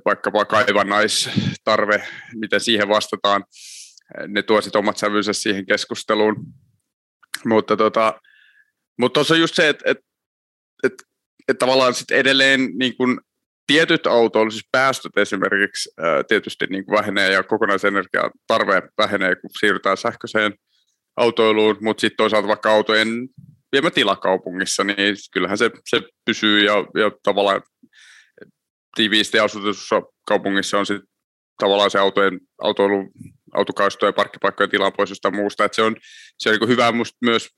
vaikkapa kaivannaistarve, miten siihen vastataan. Ne tuo sitten omat sävynsä siihen keskusteluun. Mutta tota, mutta on just se, että, että, että, että tavallaan sitten edelleen niin kuin tietyt autoilut, siis päästöt esimerkiksi tietysti niin vähenee ja kokonaisenergian tarve vähenee, kun siirrytään sähköiseen autoiluun, mutta sitten toisaalta vaikka autojen viemä tila kaupungissa, niin kyllähän se, se pysyy ja, ja tavallaan tiiviisti asutussa kaupungissa on sitten tavallaan se autojen, autoilu, autokaistojen parkkipaikkojen tilan pois jostain muusta. Et se on, se on niin hyvä myös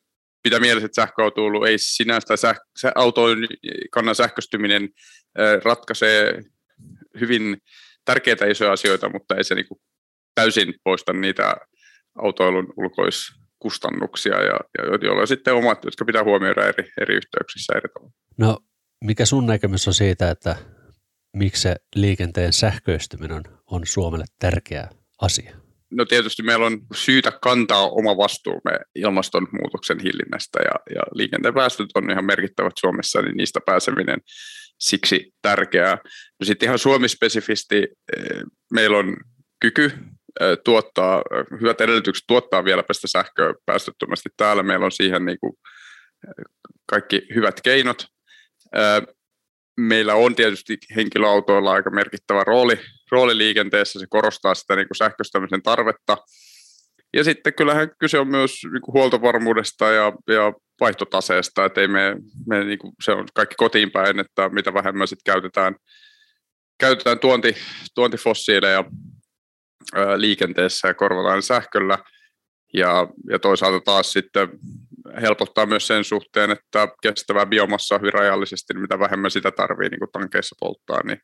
pitää mielessä, että sähköautoilu ei sinänsä, säh, sä, autoin kannan sähköstyminen äh, ratkaisee hyvin tärkeitä isoja asioita, mutta ei se niin kuin täysin poista niitä autoilun ulkoiskustannuksia, ja, ja joilla on sitten omat, jotka pitää huomioida eri, eri yhteyksissä eri tavalla. No, mikä sun näkemys on siitä, että miksi se liikenteen sähköistyminen on Suomelle tärkeä asia? No tietysti meillä on syytä kantaa oma vastuumme ilmastonmuutoksen hillinnästä ja, ja liikenteen päästöt on ihan merkittävät Suomessa, niin niistä pääseminen siksi tärkeää. No sitten ihan Suomi-spesifisti eh, meillä on kyky eh, tuottaa, hyvät edellytykset tuottaa vielä sitä sähköä päästöttömästi täällä. Meillä on siihen niin kuin eh, kaikki hyvät keinot meillä on tietysti henkilöautoilla aika merkittävä rooli, rooli liikenteessä, se korostaa sitä niin kuin sähköistämisen tarvetta. Ja sitten kyllähän kyse on myös niin kuin huoltovarmuudesta ja, ja vaihtotaseesta, että ei me, me niin kuin, se on kaikki kotiin päin, että mitä vähemmän sitten käytetään, käytetään tuonti, tuontifossiileja ää, liikenteessä ja korvataan sähköllä. Ja, ja toisaalta taas sitten helpottaa myös sen suhteen, että kestävää biomassa on hyvin rajallisesti, niin mitä vähemmän sitä tarvii niin tankeissa polttaa, niin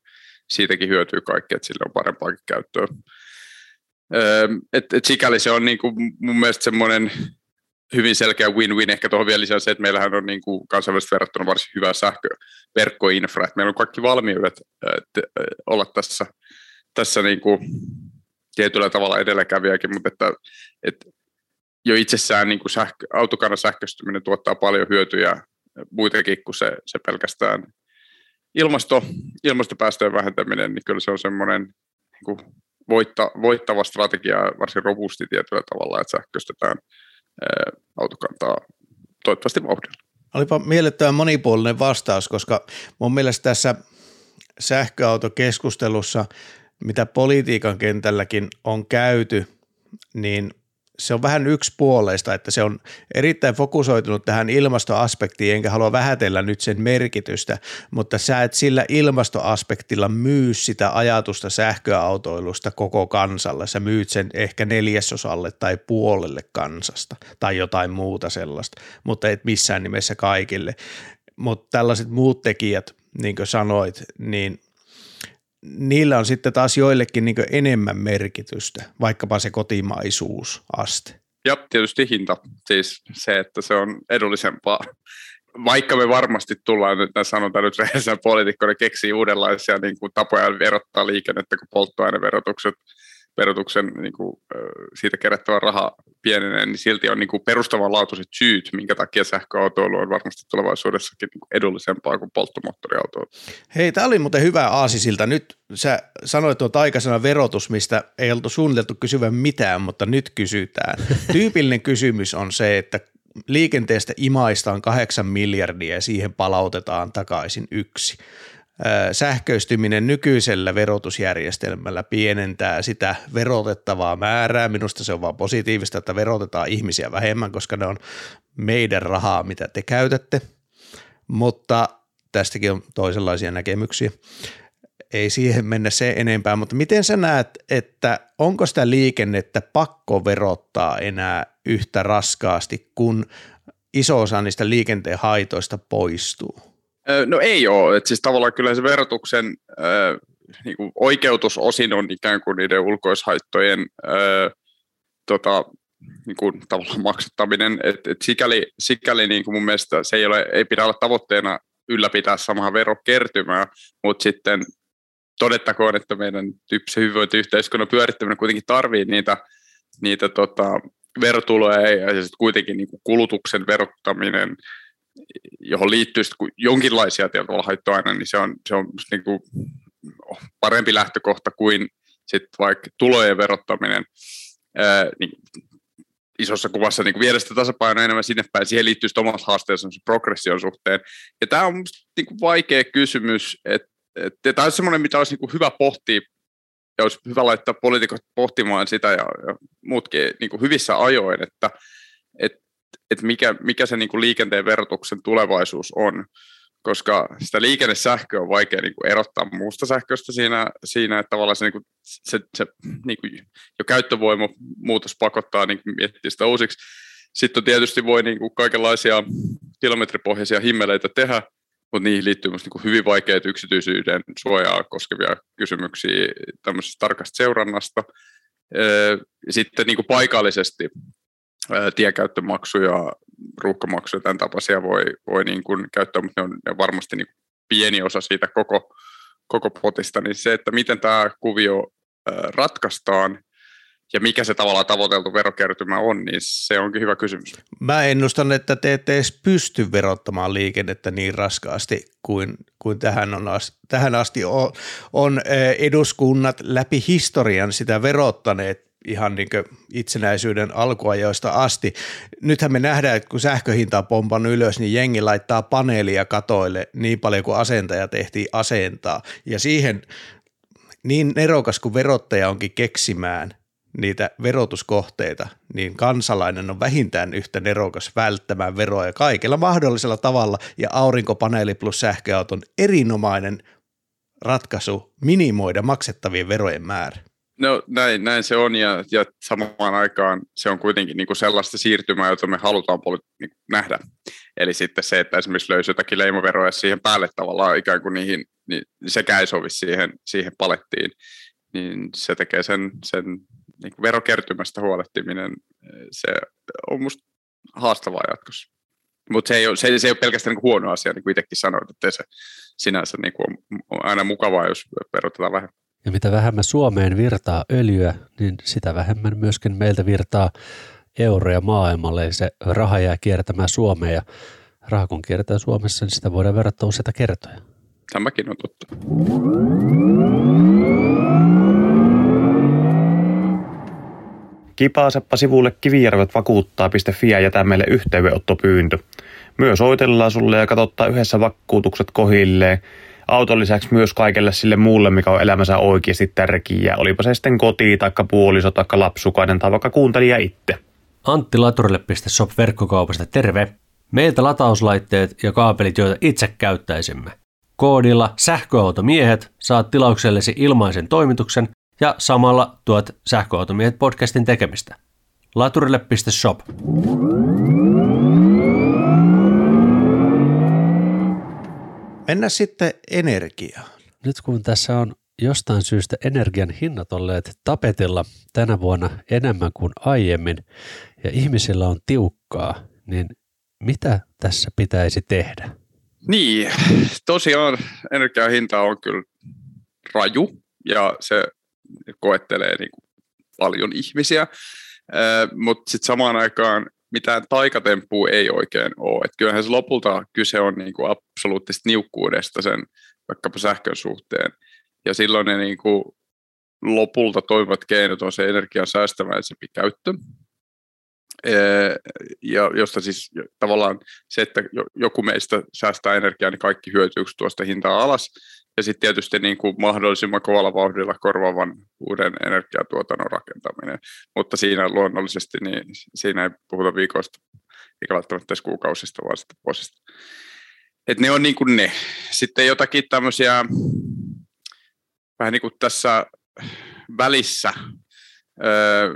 siitäkin hyötyy kaikki, että sille on parempaakin käyttöä. Et, et sikäli se on niin kuin mun mielestä semmoinen hyvin selkeä win-win. Ehkä tuohon vielä lisää se, että meillähän on niin kuin kansainvälisesti verrattuna varsin hyvä sähköverkkoinfra, meillä on kaikki valmiudet olla tässä, tässä niin kuin tietyllä tavalla edelläkävijäkin, mutta että, että jo itsessään niin kuin sähkö, autokannan sähköistyminen tuottaa paljon hyötyjä muitakin kuin se, se pelkästään ilmasto, ilmastopäästöjen vähentäminen, niin kyllä se on semmoinen niin kuin voitta, voittava strategia varsin robusti tietyllä tavalla, että sähköistetään ää, autokantaa toivottavasti vauhdilla. Olipa miellyttävän monipuolinen vastaus, koska mun mielestä tässä sähköautokeskustelussa, mitä politiikan kentälläkin on käyty, niin se on vähän yksipuoleista, että se on erittäin fokusoitunut tähän ilmastoaspektiin, enkä halua vähätellä nyt sen merkitystä, mutta sä et sillä ilmastoaspektilla myy sitä ajatusta sähköautoilusta koko kansalle. Sä myyt sen ehkä neljäsosalle tai puolelle kansasta tai jotain muuta sellaista, mutta et missään nimessä kaikille. Mutta tällaiset muut tekijät, niin kuin sanoit, niin – niillä on sitten taas joillekin niin enemmän merkitystä, vaikkapa se kotimaisuusaste. Ja tietysti hinta, siis se, että se on edullisempaa. Vaikka me varmasti tullaan nyt, sanotaan nyt rehellisenä poliitikkoina, keksii uudenlaisia niin kuin, tapoja verottaa liikennettä, kun polttoaineverotukset – verotuksen niin kuin, siitä kerättävä raha pienenee, niin silti on niin kuin perustavanlaatuiset syyt, minkä takia sähköautoilu on varmasti tulevaisuudessakin niin kuin edullisempaa kuin polttomoottoriautoilu. Hei, tämä oli muuten hyvä aasisilta. Nyt sä sanoit tuota aikaisena verotus, mistä ei oltu suunniteltu kysyä mitään, mutta nyt kysytään. Tyypillinen kysymys on se, että liikenteestä imaistaan kahdeksan miljardia ja siihen palautetaan takaisin yksi sähköistyminen nykyisellä verotusjärjestelmällä pienentää sitä verotettavaa määrää. Minusta se on vaan positiivista, että verotetaan ihmisiä vähemmän, koska ne on meidän rahaa, mitä te käytätte. Mutta tästäkin on toisenlaisia näkemyksiä. Ei siihen mennä se enempää, mutta miten sä näet, että onko sitä liikennettä pakko verottaa enää yhtä raskaasti, kun iso osa niistä liikenteen haitoista poistuu? No ei ole. Et siis tavallaan kyllä se verotuksen äh, niin oikeutus osin on ikään kuin niiden ulkoishaittojen äh, tota, niin kuin, tavallaan maksattaminen. Et, et sikäli sikäli niin kuin mun mielestä se ei, ole, ei pidä olla tavoitteena ylläpitää samaa verokertymää, mutta sitten todettakoon, että meidän tyyppisen hyvinvointiyhteiskunnan pyörittäminen kuitenkin tarvii niitä, niitä tota, verotuloja ja, ja sitten kuitenkin niin kuin kulutuksen verottaminen, johon liittyy sitten jonkinlaisia tietyllä haittoja aina, niin se on, se on niin kuin parempi lähtökohta kuin sitten vaikka tulojen verottaminen. Ää, niin isossa kuvassa niin viedä sitä tasapainoa enemmän sinne päin. Siihen liittyy omat haasteensa progression suhteen. Ja tämä on niin kuin vaikea kysymys, että et, tämä on semmoinen, mitä olisi niin kuin hyvä pohtia ja olisi hyvä laittaa poliitikot pohtimaan sitä ja, ja muutkin niin kuin hyvissä ajoin, että et, et mikä, mikä se niin kuin liikenteen verotuksen tulevaisuus on koska sitä liikennesähköä on vaikea niin kuin erottaa muusta sähköstä siinä, siinä että tavallaan se, niin kuin, se, se niin kuin jo käyttövoima muutos pakottaa niin miettiä sitä uusiksi. Sitten tietysti voi niin kuin kaikenlaisia kilometripohjaisia himmeleitä tehdä, mutta niihin liittyy myös niin hyvin vaikeita yksityisyyden suojaa koskevia kysymyksiä tämmöisestä tarkasta seurannasta. Sitten niin kuin paikallisesti tiekäyttömaksuja, ruuhkamaksuja, tämän tapaisia voi, voi niin kuin käyttää, mutta ne on, ne on varmasti niin pieni osa siitä koko, koko potista, niin se, että miten tämä kuvio ratkaistaan ja mikä se tavallaan tavoiteltu verokertymä on, niin se onkin hyvä kysymys. Mä ennustan, että te ette edes pysty verottamaan liikennettä niin raskaasti kuin, kuin tähän, on, tähän asti on, on eduskunnat läpi historian sitä verottaneet ihan niin itsenäisyyden alkuajoista asti. Nythän me nähdään, että kun sähköhinta on pompannut ylös, niin jengi laittaa paneelia katoille niin paljon kuin asentaja tehtiin asentaa. Ja siihen niin nerokas kuin verottaja onkin keksimään niitä verotuskohteita, niin kansalainen on vähintään yhtä nerokas välttämään veroja kaikella mahdollisella tavalla, ja aurinkopaneeli plus sähköauton erinomainen ratkaisu minimoida maksettavien verojen määrä. No näin, näin se on ja, ja samaan aikaan se on kuitenkin niin kuin sellaista siirtymää, jota me halutaan niin nähdä. Eli sitten se, että esimerkiksi löysi jotakin leimoveroja siihen päälle tavallaan ikään kuin niihin, niin sekään ei sovi siihen, siihen palettiin, niin se tekee sen, sen niin kuin verokertymästä huolehtiminen, se on minusta haastavaa jatkossa. Mutta se, ei se, se ei ole pelkästään niin huono asia, niin kuin itsekin sanoit, että se sinänsä niin kuin on aina mukavaa, jos verotetaan vähän. Ja mitä vähemmän Suomeen virtaa öljyä, niin sitä vähemmän myöskin meiltä virtaa euroja maailmalle. Eli se raha jää kiertämään Suomeen ja raha kun kiertää Suomessa, niin sitä voidaan verrata useita kertoja. Tämäkin on totta. Kipaaseppa sivulle kivijärvet-vakuuttaa.fi ja jätä meille yhteydenottopyyntö. Myös oitellaan sulle ja katsottaa yhdessä vakuutukset kohilleen – auton lisäksi myös kaikelle sille muulle, mikä on elämänsä oikeasti tärkeää. Olipa se sitten koti, taikka puoliso, taikka lapsukainen tai vaikka kuuntelija itse. Antti Laturille.shop verkkokaupasta terve. Meiltä latauslaitteet ja kaapelit, joita itse käyttäisimme. Koodilla sähköautomiehet saat tilauksellesi ilmaisen toimituksen ja samalla tuot sähköautomiehet podcastin tekemistä. Laturille.shop. Mennään sitten energiaan. Nyt kun tässä on jostain syystä energian hinnat olleet tapetilla tänä vuonna enemmän kuin aiemmin ja ihmisillä on tiukkaa, niin mitä tässä pitäisi tehdä? Niin, tosiaan energian hinta on kyllä raju ja se koettelee niin kuin paljon ihmisiä, mutta sitten samaan aikaan mitään taikatempua ei oikein ole. Et kyllähän se lopulta kyse on niin kuin absoluuttisesta niukkuudesta sen vaikkapa sähkön suhteen. Ja silloin ne niin kuin lopulta toimivat keinot on se energian säästäväisempi käyttö. Ja josta siis tavallaan se, että joku meistä säästää energiaa, niin kaikki hyötyy tuosta hintaa alas. Ja sitten tietysti niin kuin mahdollisimman kovalla vauhdilla korvaavan uuden energiatuotannon rakentaminen. Mutta siinä luonnollisesti niin siinä ei puhuta viikoista, eikä välttämättä edes kuukausista, vaan sitten vuosista. Et ne on niin kuin ne. Sitten jotakin tämmöisiä vähän niin kuin tässä välissä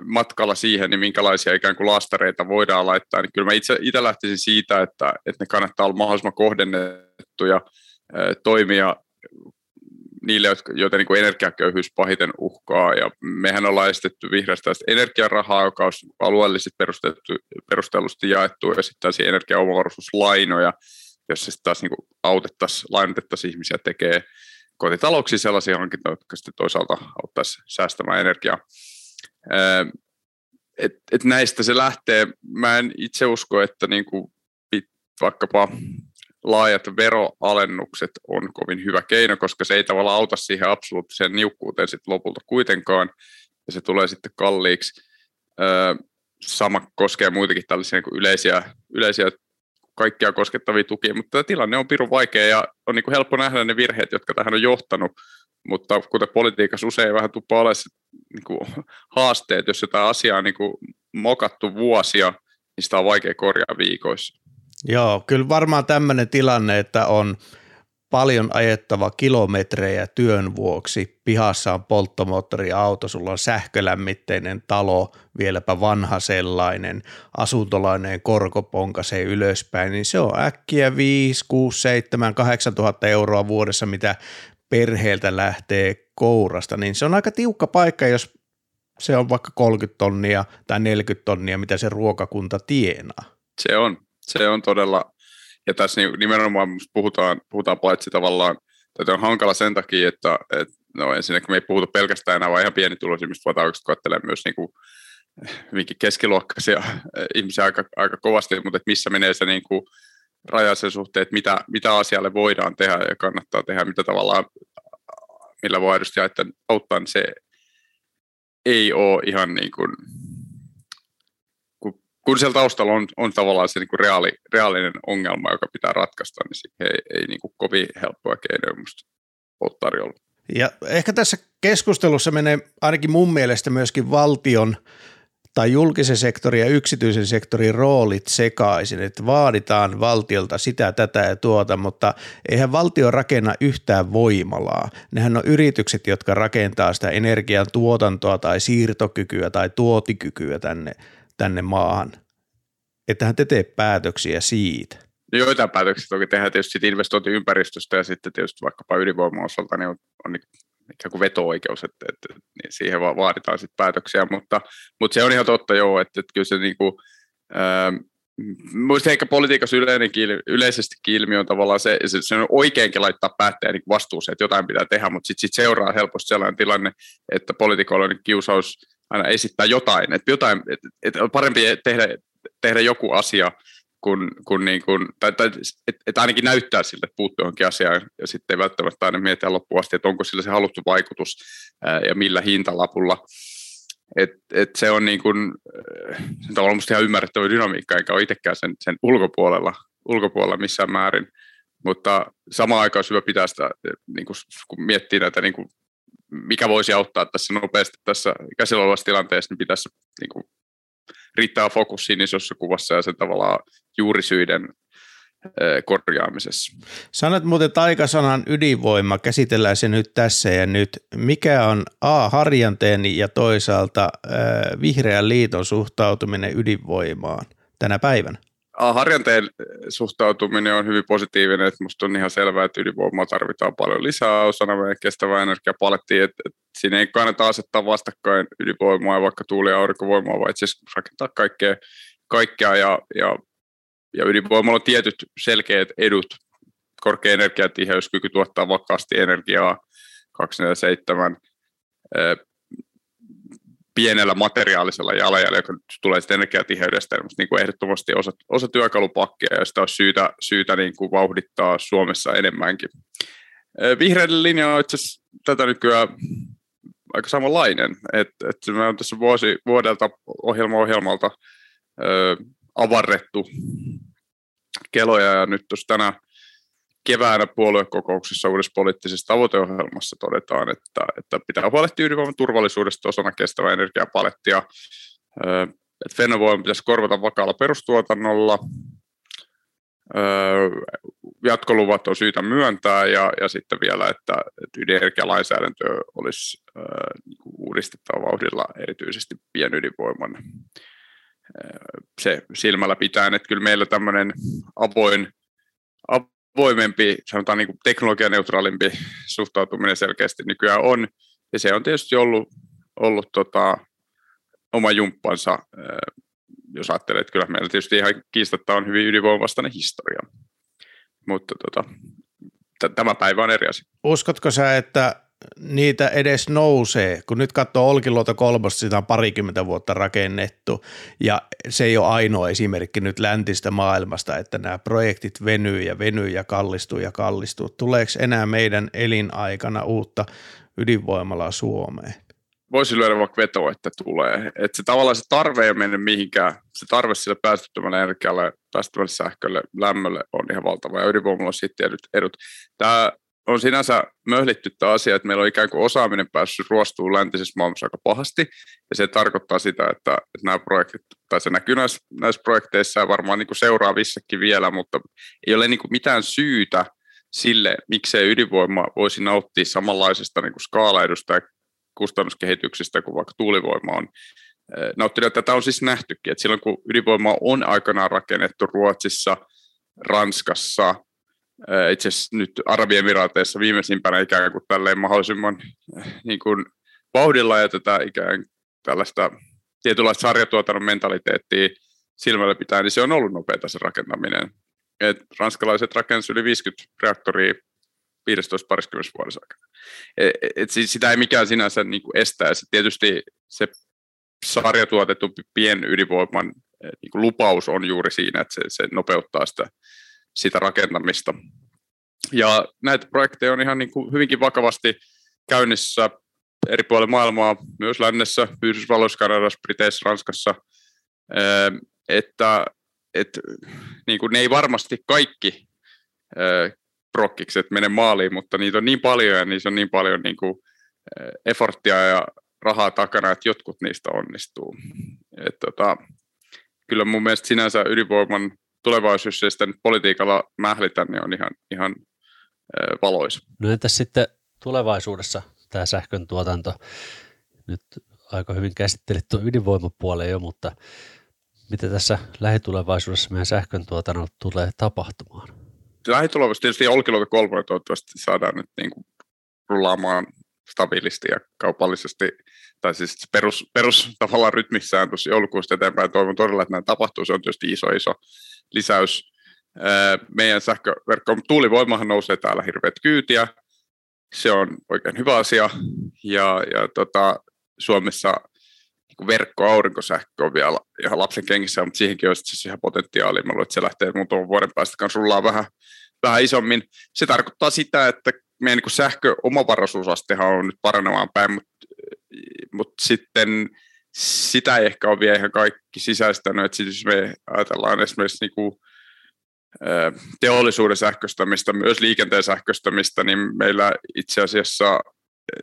matkalla siihen, niin minkälaisia ikään kuin lastareita voidaan laittaa, niin kyllä mä itse, itse lähtisin siitä, että, että ne kannattaa olla mahdollisimman kohdennettuja toimia niille, joita niin kuin energiaköyhyys pahiten uhkaa. Ja mehän ollaan estetty vihreästä energiarahaa, joka on alueellisesti perustellusti jaettu, ja sitten tällaisia energiaomavaraisuuslainoja, jossa sitten taas niin autettaisiin, lainotettaisiin ihmisiä tekee kotitalouksiin sellaisia hankintoja, jotka sitten toisaalta auttaisi säästämään energiaa. Et, et näistä se lähtee. Mä en itse usko, että niin kuin vaikkapa laajat veroalennukset on kovin hyvä keino, koska se ei tavallaan auta siihen absoluuttiseen niukkuuteen sitten lopulta kuitenkaan, ja se tulee sitten kalliiksi. sama koskee muitakin tällaisia niin yleisiä, yleisiä kaikkia koskettavia tukia, mutta tämä tilanne on pirun vaikea ja on niin kuin helppo nähdä ne virheet, jotka tähän on johtanut, mutta kuten politiikassa usein vähän tuppaa ole niin kuin haasteet, jos jotain asiaa on niin kuin mokattu vuosia, niin sitä on vaikea korjaa viikoissa. Joo, kyllä varmaan tämmöinen tilanne, että on paljon ajettava kilometrejä työn vuoksi, pihassa on polttomoottoriauto, sulla on sähkölämmitteinen talo, vieläpä vanha sellainen, asuntolainen korko ponkasee ylöspäin, niin se on äkkiä 5, 6, 7, 8 tuhatta euroa vuodessa, mitä perheeltä lähtee kourasta, niin se on aika tiukka paikka, jos se on vaikka 30 tonnia tai 40 tonnia, mitä se ruokakunta tienaa. Se on, se on todella, ja tässä nimenomaan puhutaan, puhutaan paitsi tavallaan, että on hankala sen takia, että, että no ensinnäkin me ei puhuta pelkästään enää vain ihan pienituloisimmista, vaan oikeasti katselee myös niin kuin, keskiluokkaisia ihmisiä aika, aika kovasti, mutta että missä menee se niin kuin raja sen suhteen, että mitä, mitä asialle voidaan tehdä ja kannattaa tehdä, mitä tavallaan, millä voi aidosti auttaa, niin se ei ole ihan niin kuin, kun siellä taustalla on, on tavallaan se niin kuin reaali, reaalinen ongelma, joka pitää ratkaista, niin siihen ei, ei niin kuin kovin helppoa keinoja minusta ole tarjolla. Ja ehkä tässä keskustelussa menee ainakin mun mielestä myöskin valtion tai julkisen sektorin ja yksityisen sektorin roolit sekaisin, että vaaditaan valtiolta sitä, tätä ja tuota, mutta eihän valtio rakenna yhtään voimalaa. Nehän on yritykset, jotka rakentaa sitä energian tuotantoa tai siirtokykyä tai tuotikykyä tänne – tänne maahan. Ettehän te tee päätöksiä siitä. No joitain päätöksiä toki tehdään tietysti investointiympäristöstä ja sitten tietysti vaikkapa ydinvoiman osalta niin on, on niin ikään kuin veto-oikeus, että, että, niin siihen vaan vaaditaan sitten päätöksiä, mutta, mutta se on ihan totta joo, että, että kyllä se niin kuin, ähm, Mielestäni ehkä politiikassa yleinen, yleisesti ilmiö on tavallaan se, se, on oikeinkin laittaa päättäjä niin vastuuseen, että jotain pitää tehdä, mutta sitten sit seuraa helposti sellainen tilanne, että poliitikoilla on kiusaus aina esittää jotain, että, jotain, että, että on parempi tehdä, tehdä joku asia, kun, kun niin kuin, tai, tai että, että ainakin näyttää siltä, että puuttuu johonkin asiaan, ja sitten ei välttämättä aina miettiä loppuun asti, että onko sillä se haluttu vaikutus ää, ja millä hintalapulla. Et, et se on niin kuin, se on ihan ymmärrettävä dynamiikka, eikä ole itsekään sen, sen ulkopuolella, ulkopuolella missään määrin. Mutta samaan aikaan hyvä pitää sitä, niin kuin, kun miettii näitä niin kuin mikä voisi auttaa tässä nopeasti tässä käsillä olevassa tilanteessa, niin pitäisi niin kuin, riittää fokus siinä isossa kuvassa ja sen tavallaan juurisyiden korjaamisessa. Sanot muuten taikasanan ydinvoima, käsitellään se nyt tässä ja nyt. Mikä on A. Harjanteen ja toisaalta äh, Vihreän liiton suhtautuminen ydinvoimaan tänä päivänä? Harjanteen suhtautuminen on hyvin positiivinen, että minusta on ihan selvää, että ydinvoimaa tarvitaan paljon lisää osana meidän kestävää energiapalettia, että, että siinä ei kannata asettaa vastakkain ydinvoimaa ja vaikka tuuli- ja aurinkovoimaa, vaan itse asiassa rakentaa kaikkea, kaikkea ja, ja, ja ydinvoimalla on tietyt selkeät edut, korkea energiatiheys, kyky tuottaa vakaasti energiaa 247, pienellä materiaalisella jalanjäljellä, joka tulee sitten energiatiheydestä, niin kuin ehdottomasti osa, osa työkalupakkia, sitä on syytä, syytä niin kuin vauhdittaa Suomessa enemmänkin. Vihreiden linja on itse asiassa tätä nykyään aika samanlainen, että et me on tässä vuosi, vuodelta ohjelma ohjelmalta ö, avarrettu keloja, ja nyt tuossa tänä keväänä puoluekokouksessa uudessa poliittisessa tavoiteohjelmassa todetaan, että, että pitää huolehtia ydinvoiman turvallisuudesta osana kestävää energiapalettia. Että Fennovoima pitäisi korvata vakaalla perustuotannolla, jatkoluvat on syytä myöntää ja, ja sitten vielä, että, ydinenergialainsäädäntö olisi niin uudistettava vauhdilla erityisesti pienydinvoiman se silmällä pitäen, että kyllä meillä tämmöinen avoin, avoimempi, sanotaan niin kuin teknologianeutraalimpi suhtautuminen selkeästi nykyään on. Ja se on tietysti ollut, ollut tota, oma jumppansa, jos ajattelee, että kyllä meillä tietysti ihan kiistatta on hyvin ydinvoimastainen historia. Mutta tota, t- tämä päivä on eri asia. Uskotko sä, että niitä edes nousee, kun nyt katsoo Olkiluoto kolmosta, sitä on parikymmentä vuotta rakennettu ja se ei ole ainoa esimerkki nyt läntistä maailmasta, että nämä projektit venyy ja venyy ja kallistuu ja kallistuu. Tuleeko enää meidän elinaikana uutta ydinvoimalaa Suomeen? Voisi lyödä vaikka vetoa, että tulee. Että se tavallaan se tarve ei mene mihinkään. Se tarve sille päästöttömälle energialle, päästöttömälle sähkölle, lämmölle on ihan valtava ja ydinvoimalla on sitten edut. Tämä on sinänsä möhlitty tämä asia, että meillä on ikään kuin osaaminen päässyt ruostumaan läntisessä maailmassa aika pahasti, ja se tarkoittaa sitä, että, että nämä projektit, tai se näkyy näissä, näissä projekteissa ja varmaan niin kuin seuraavissakin vielä, mutta ei ole niin kuin mitään syytä sille, miksei ydinvoima voisi nauttia samanlaisesta niin kuin skaalaedusta ja kustannuskehityksestä kuin vaikka tuulivoima on nauttinut. Tätä on siis nähtykin, että silloin kun ydinvoima on aikanaan rakennettu Ruotsissa, Ranskassa, itse asiassa nyt Arabiemiraateissa viimeisimpänä ikään kuin tälleen mahdollisimman niin kuin vauhdilla ja tätä ikään tällaista tietynlaista sarjatuotannon mentaliteettia silmällä pitää, niin se on ollut nopeata se rakentaminen. Et ranskalaiset rakensivat yli 50 reaktoria 15 parikymmentä vuodessa aikana. Et, et siis sitä ei mikään sinänsä niin kuin estää. Se tietysti se sarjatuotettu pien ydinvoiman niin kuin lupaus on juuri siinä, että se, se nopeuttaa sitä sitä rakentamista. Ja näitä projekteja on ihan niin kuin hyvinkin vakavasti käynnissä eri puolilla maailmaa, myös lännessä, Yhdysvalloissa, Kanadassa, Briteissä, Ranskassa, ehm, että, että niin kuin ne ei varmasti kaikki ehm, prokkikset mene maaliin, mutta niitä on niin paljon ja niissä on niin paljon niin kuin ehm, efforttia ja rahaa takana, että jotkut niistä onnistuu. Et tota, kyllä mun mielestä sinänsä ydinvoiman tulevaisuus, sitä nyt politiikalla mählitä, niin on ihan, ihan valoisa. No entäs sitten tulevaisuudessa tämä sähkön tuotanto? Nyt aika hyvin käsittelit tuon ydinvoimapuoleen jo, mutta mitä tässä lähitulevaisuudessa meidän sähkön tuotannolla tulee tapahtumaan? Lähitulevaisuudessa tietysti Olkiluoto 3 toivottavasti saadaan nyt niin kuin rullaamaan stabiilisti ja kaupallisesti, tai siis perus, perus tavallaan rytmissään tuossa joulukuusta eteenpäin. Toivon todella, että näin tapahtuu. Se on tietysti iso, iso lisäys meidän sähköverkkoon. Tuulivoimahan nousee täällä hirveät kyytiä. Se on oikein hyvä asia. Ja, ja tota, Suomessa niin verkko-aurinkosähkö on vielä ihan lapsen kengissä, mutta siihenkin olisi siis ihan potentiaalia. Mä luulen, että se lähtee muutaman vuoden päästä kanssa rullaan vähän, vähän isommin. Se tarkoittaa sitä, että meidän niin sähköomavaraisuusastehan on nyt paranemaan päin, mutta, mutta sitten sitä ei ehkä ole vielä ihan kaikki sisäistänyt, että jos me ajatellaan esimerkiksi niin kuin, teollisuuden sähköstämistä, myös liikenteen sähköstämistä, niin meillä itse asiassa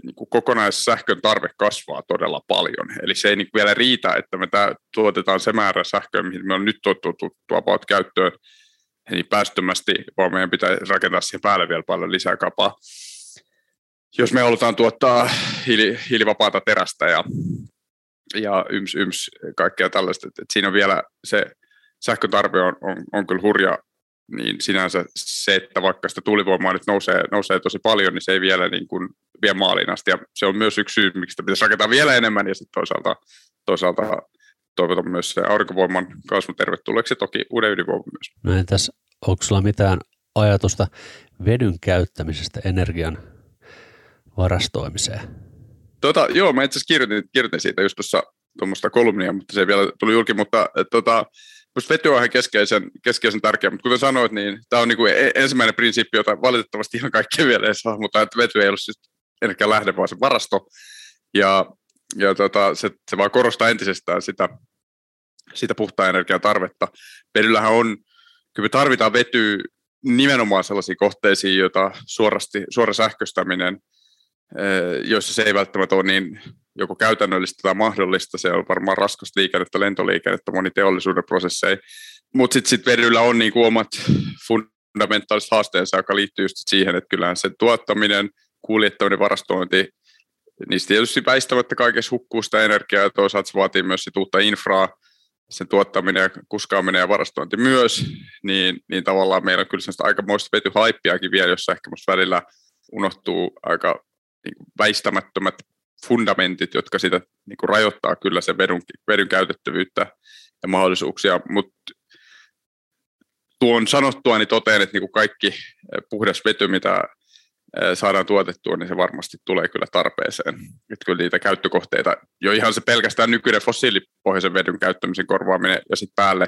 niin kuin kokonaissähkön tarve kasvaa todella paljon. Eli se ei niin vielä riitä, että me tuotetaan se määrä sähköä, mihin me on nyt totuttu about käyttöön niin päästömästi, vaan meidän pitää rakentaa siihen päälle vielä paljon lisää kapaa. Jos me halutaan tuottaa hiili, hiilivapaata terästä ja ja yms, yms, kaikkea tällaista. Et, siinä on vielä se sähkötarve on, on, on kyllä hurja, niin sinänsä se, että vaikka sitä tuulivoimaa nyt nousee, nousee tosi paljon, niin se ei vielä niin kuin vie maaliin asti. Ja se on myös yksi syy, miksi sitä pitäisi rakentaa vielä enemmän, ja sitten toisaalta, toisaalta toivotan myös se aurinkovoiman kasvun tervetulleeksi, toki uuden ydinvoiman myös. No entäs, onko sulla mitään ajatusta vedyn käyttämisestä energian varastoimiseen? Tota, joo, mä itse asiassa kirjoitin, kirjoitin siitä just tuossa tuommoista kolumnia, mutta se ei vielä tuli julki, mutta tota, Minusta vety on ihan keskeisen, keskeisen tärkeä, mutta kuten sanoit, niin tämä on niin kuin e-, ensimmäinen prinsiippi, jota valitettavasti ihan kaikki vielä ei saa, mutta että vety ei ole siis energian lähde, vaan se varasto. Ja, ja tota, se, se vaan korostaa entisestään sitä, sitä puhtaan energian tarvetta. Vedyllähän on, kyllä me tarvitaan vetyä nimenomaan sellaisiin kohteisiin, joita suorasti, suora sähköstäminen – joissa se ei välttämättä ole niin joko käytännöllistä tai mahdollista. Se on varmaan raskas liikennettä, lentoliikennettä, moni teollisuuden prosesseja. Mutta sitten sit vedyllä on niinku omat fundamentaaliset haasteensa, joka liittyy just siihen, että kyllähän se tuottaminen, kuljettaminen, varastointi, niistä tietysti väistämättä kaikessa hukkuu sitä energiaa ja toisaalta se vaatii myös sit uutta infraa. sen tuottaminen ja kuskaaminen ja varastointi myös, niin, niin tavallaan meillä on kyllä sellaista aikamoista vetyhaippiakin vielä, jossa ehkä musta välillä unohtuu aika väistämättömät fundamentit, jotka sitä niin kuin rajoittaa kyllä sen vedyn, vedyn käytettävyyttä ja mahdollisuuksia, mutta tuon sanottua, niin totean, että niin kuin kaikki puhdas vety, mitä saadaan tuotettua, niin se varmasti tulee kyllä tarpeeseen. Että kyllä niitä käyttökohteita, jo ihan se pelkästään nykyinen fossiilipohjaisen vedyn käyttämisen korvaaminen ja sitten päälle,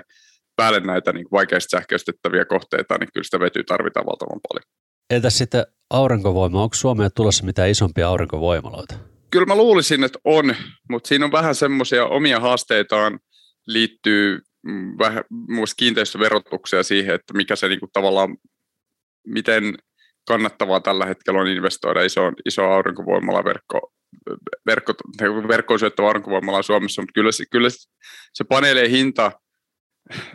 päälle näitä niin vaikeasti sähköistettäviä kohteita, niin kyllä sitä vetyä tarvitaan valtavan paljon. Entä sitten aurinkovoima? Onko Suomeen tulossa mitään isompia aurinkovoimaloita? Kyllä mä luulisin, että on, mutta siinä on vähän semmoisia omia haasteitaan liittyy mm, vähän muun kiinteistöverotuksia siihen, että mikä se niinku tavallaan, miten kannattavaa tällä hetkellä on investoida iso, iso aurinkovoimalaverkko, verkko, verkkoon syöttävä aurinkovoimala Suomessa, mutta kyllä, kyllä se paneelien hinta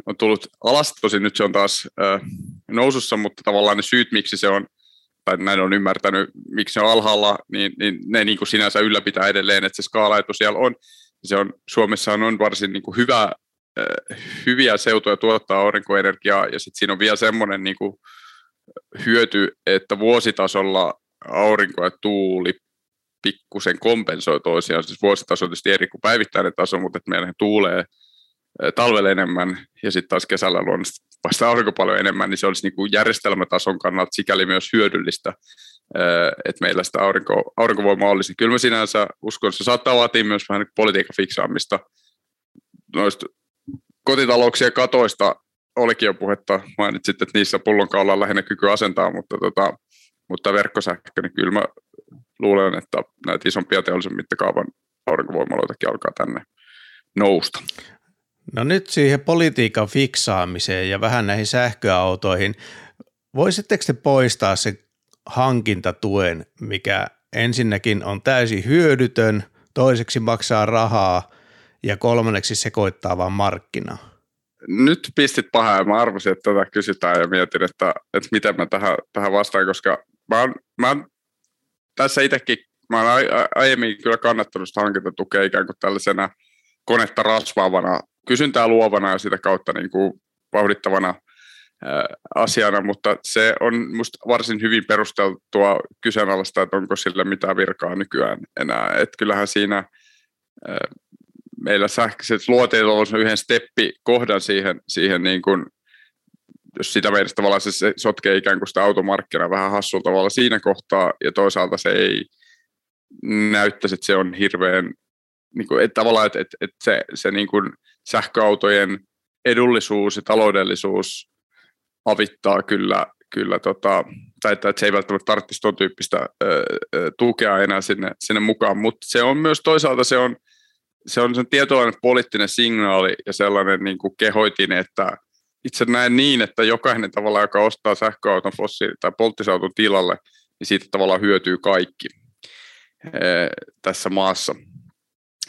on tullut alas, tosin nyt se on taas äh, nousussa, mutta tavallaan ne syyt, miksi se on, tai näin on ymmärtänyt, miksi se on alhaalla, niin, niin ne niin kuin sinänsä ylläpitää edelleen, että se skaalaetu siellä on. Se on Suomessa on varsin niin kuin hyvä, äh, hyviä seutuja tuottaa aurinkoenergiaa, ja sitten siinä on vielä semmoinen niin kuin, hyöty, että vuositasolla aurinko ja tuuli pikkusen kompensoi toisiaan. Siis vuositaso on tietysti eri kuin päivittäinen taso, mutta että meillä tuulee talvella enemmän ja sitten taas kesällä luonnollisesti vasta aurinko paljon enemmän, niin se olisi niin kuin järjestelmätason kannalta sikäli myös hyödyllistä, että meillä sitä aurinko, aurinkovoimaa olisi. Kyllä mä sinänsä uskon, että se saattaa vaatia myös vähän niin politiikan fiksaamista noista kotitalouksien katoista olikin jo puhetta, mainitsit, että niissä pullonkaula on lähinnä kyky asentaa, mutta, tota, mutta verkkosähkö, niin kyllä mä luulen, että näitä isompia teollisen mittakaavan aurinkovoimaloitakin alkaa tänne nousta. No nyt siihen politiikan fiksaamiseen ja vähän näihin sähköautoihin. Voisitteko te poistaa se hankintatuen, mikä ensinnäkin on täysin hyödytön, toiseksi maksaa rahaa ja kolmanneksi sekoittaa vaan markkinaa? nyt pistit pahaa ja mä arvasin, että tätä kysytään ja mietin, että, että miten mä tähän, tähän vastaan, koska mä oon, mä oon tässä itsekin, mä oon aiemmin kyllä kannattanut sitä hankintatukea ikään kuin tällaisena konetta rasvaavana, kysyntää luovana ja sitä kautta niin kuin vauhdittavana asiana, mutta se on musta varsin hyvin perusteltua kyseenalaista, että onko sillä mitään virkaa nykyään enää. Että kyllähän siinä meillä sähköiset luoteet on yhden steppi kohdan siihen, siihen niin kuin, jos sitä meidän tavallaan se sotkee ikään kuin sitä automarkkinaa vähän hassulla tavalla siinä kohtaa, ja toisaalta se ei näyttäisi, että se on hirveän, niin kuin, että tavallaan, että, että, että se, se niin kuin sähköautojen edullisuus ja taloudellisuus avittaa kyllä, kyllä tota, tai että, se ei välttämättä tarvitsisi tuon tyyppistä ö, ö, tukea enää sinne, sinne mukaan, mutta se on myös toisaalta se on, se on sen tietynlainen poliittinen signaali ja sellainen niin kuin kehoitin, että itse näen niin, että jokainen tavalla, joka ostaa sähköauton fossiili- tai polttisauton tilalle, niin siitä tavallaan hyötyy kaikki tässä maassa.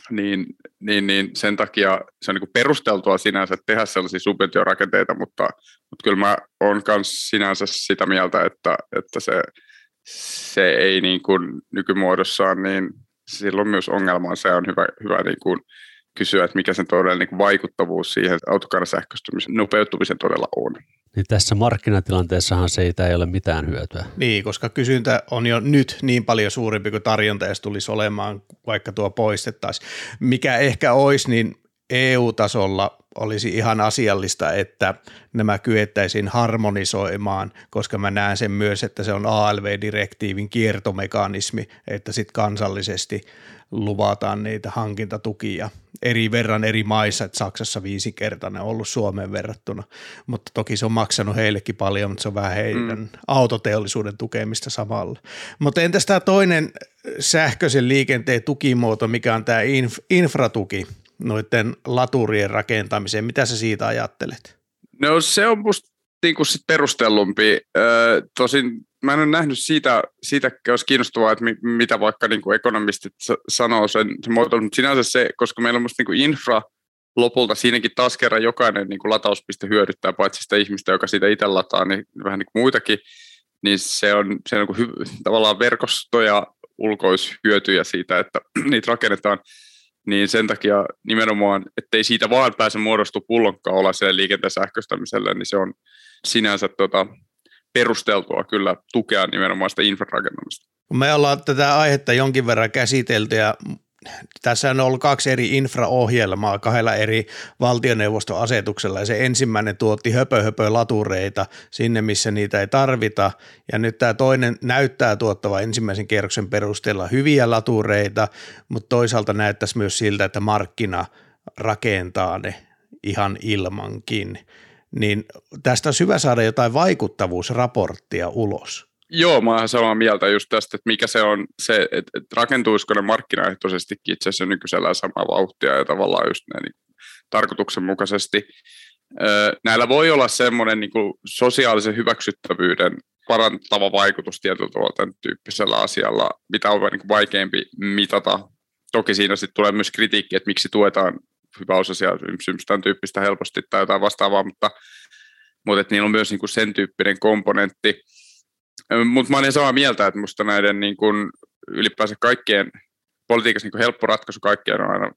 Niin, niin, niin sen takia se on niin perusteltua sinänsä tehdä sellaisia subventiorakenteita, mutta, mutta kyllä mä olen myös sinänsä sitä mieltä, että, että se, se ei niin kuin nykymuodossaan niin silloin myös ongelma on se on hyvä, hyvä niin kuin kysyä, että mikä sen todellinen niin vaikuttavuus siihen autokannan sähköistymisen nopeutumisen todella on. Niin tässä markkinatilanteessahan siitä ei ole mitään hyötyä. Niin, koska kysyntä on jo nyt niin paljon suurempi kuin tarjonta, jos tulisi olemaan, vaikka tuo poistettaisiin. Mikä ehkä olisi, niin EU-tasolla olisi ihan asiallista, että nämä kyettäisiin harmonisoimaan, koska mä näen sen myös, että se on ALV-direktiivin kiertomekanismi, että sitten kansallisesti luvataan niitä hankintatukia eri verran eri maissa, että Saksassa viisikertainen on ollut Suomeen verrattuna, mutta toki se on maksanut heillekin paljon, mutta se on vähän heidän mm. autoteollisuuden tukemista samalla. Mutta entäs tämä toinen sähköisen liikenteen tukimuoto, mikä on tämä inf- infratuki, noiden laturien rakentamiseen. Mitä sä siitä ajattelet? No se on musta niin kuin sit perustellumpi. Ö, tosin mä en ole nähnyt siitä, siitä olisi kiinnostavaa, että mitä vaikka niin kuin ekonomistit sanoo sen, sen muotoilu, mutta sinänsä se, koska meillä on musta niin kuin infra lopulta siinäkin taas kerran jokainen niin kuin latauspiste hyödyttää, paitsi sitä ihmistä, joka siitä itse lataa, niin vähän niin kuin muitakin, niin se on, se on niin kuin hy, tavallaan verkostoja ulkoishyötyjä siitä, että niitä rakennetaan. niin sen takia nimenomaan, ettei siitä vaan pääse muodostua pullonkaula sen liikenteen sähköistämiselle, niin se on sinänsä tota, perusteltua kyllä tukea nimenomaan sitä infrarakentamista. Me ollaan tätä aihetta jonkin verran käsitelty ja tässä on ollut kaksi eri infraohjelmaa kahdella eri valtioneuvoston asetuksella ja se ensimmäinen tuotti höpö, höpö latureita sinne, missä niitä ei tarvita ja nyt tämä toinen näyttää tuottava ensimmäisen kierroksen perusteella hyviä latureita, mutta toisaalta näyttäisi myös siltä, että markkina rakentaa ne ihan ilmankin. Niin tästä on hyvä saada jotain vaikuttavuusraporttia ulos. Joo, mä oon samaa mieltä just tästä, että mikä se on se, että, että rakentuisiko ne markkinaehtoisestikin itse asiassa nykyisellä samaa vauhtia ja tavallaan just ne niin tarkoituksenmukaisesti. Näillä voi olla semmoinen niin kuin sosiaalisen hyväksyttävyyden parantava vaikutus tietyllä tavalla tämän tyyppisellä asialla, mitä on niin kuin vaikeampi mitata. Toki siinä sitten tulee myös kritiikki, että miksi tuetaan hyväosaisia tämän tyyppistä helposti tai jotain vastaavaa, mutta, mutta että niillä on myös niin kuin sen tyyppinen komponentti, mutta mä olen samaa mieltä, että minusta näiden niin kuin, ylipäänsä kaikkien politiikassa niin kuin helppo ratkaisu kaikkeen on aina,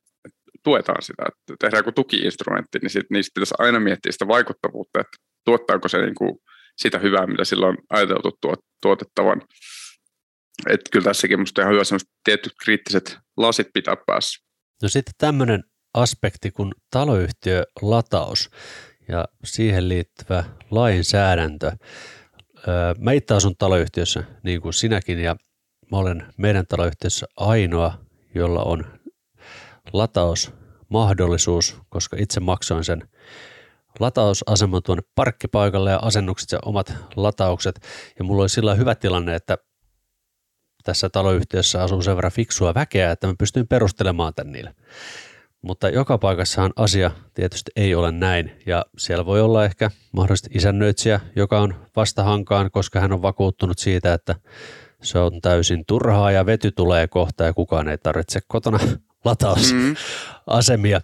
tuetaan sitä, että tehdään joku tukiinstrumentti, niin sit, niistä pitäisi aina miettiä sitä vaikuttavuutta, että tuottaako se niin kuin, sitä hyvää, mitä sillä on ajateltu tuot, tuotettavan. Että kyllä tässäkin minusta ihan hyvä tietyt kriittiset lasit pitää päässä. No sitten tämmöinen aspekti kuin taloyhtiölataus ja siihen liittyvä lainsäädäntö. Mä itse asun taloyhtiössä niin kuin sinäkin ja mä olen meidän taloyhtiössä ainoa, jolla on latausmahdollisuus, koska itse maksoin sen latausaseman tuonne parkkipaikalle ja asennukset ja omat lataukset. Ja mulla oli sillä hyvä tilanne, että tässä taloyhtiössä asuu sen verran fiksua väkeä, että mä pystyin perustelemaan tän niille. Mutta joka paikassahan asia tietysti ei ole näin ja siellä voi olla ehkä mahdollisesti isännöitsijä, joka on vastahankaan, koska hän on vakuuttunut siitä, että se on täysin turhaa ja vety tulee kohta ja kukaan ei tarvitse kotona latausasemia.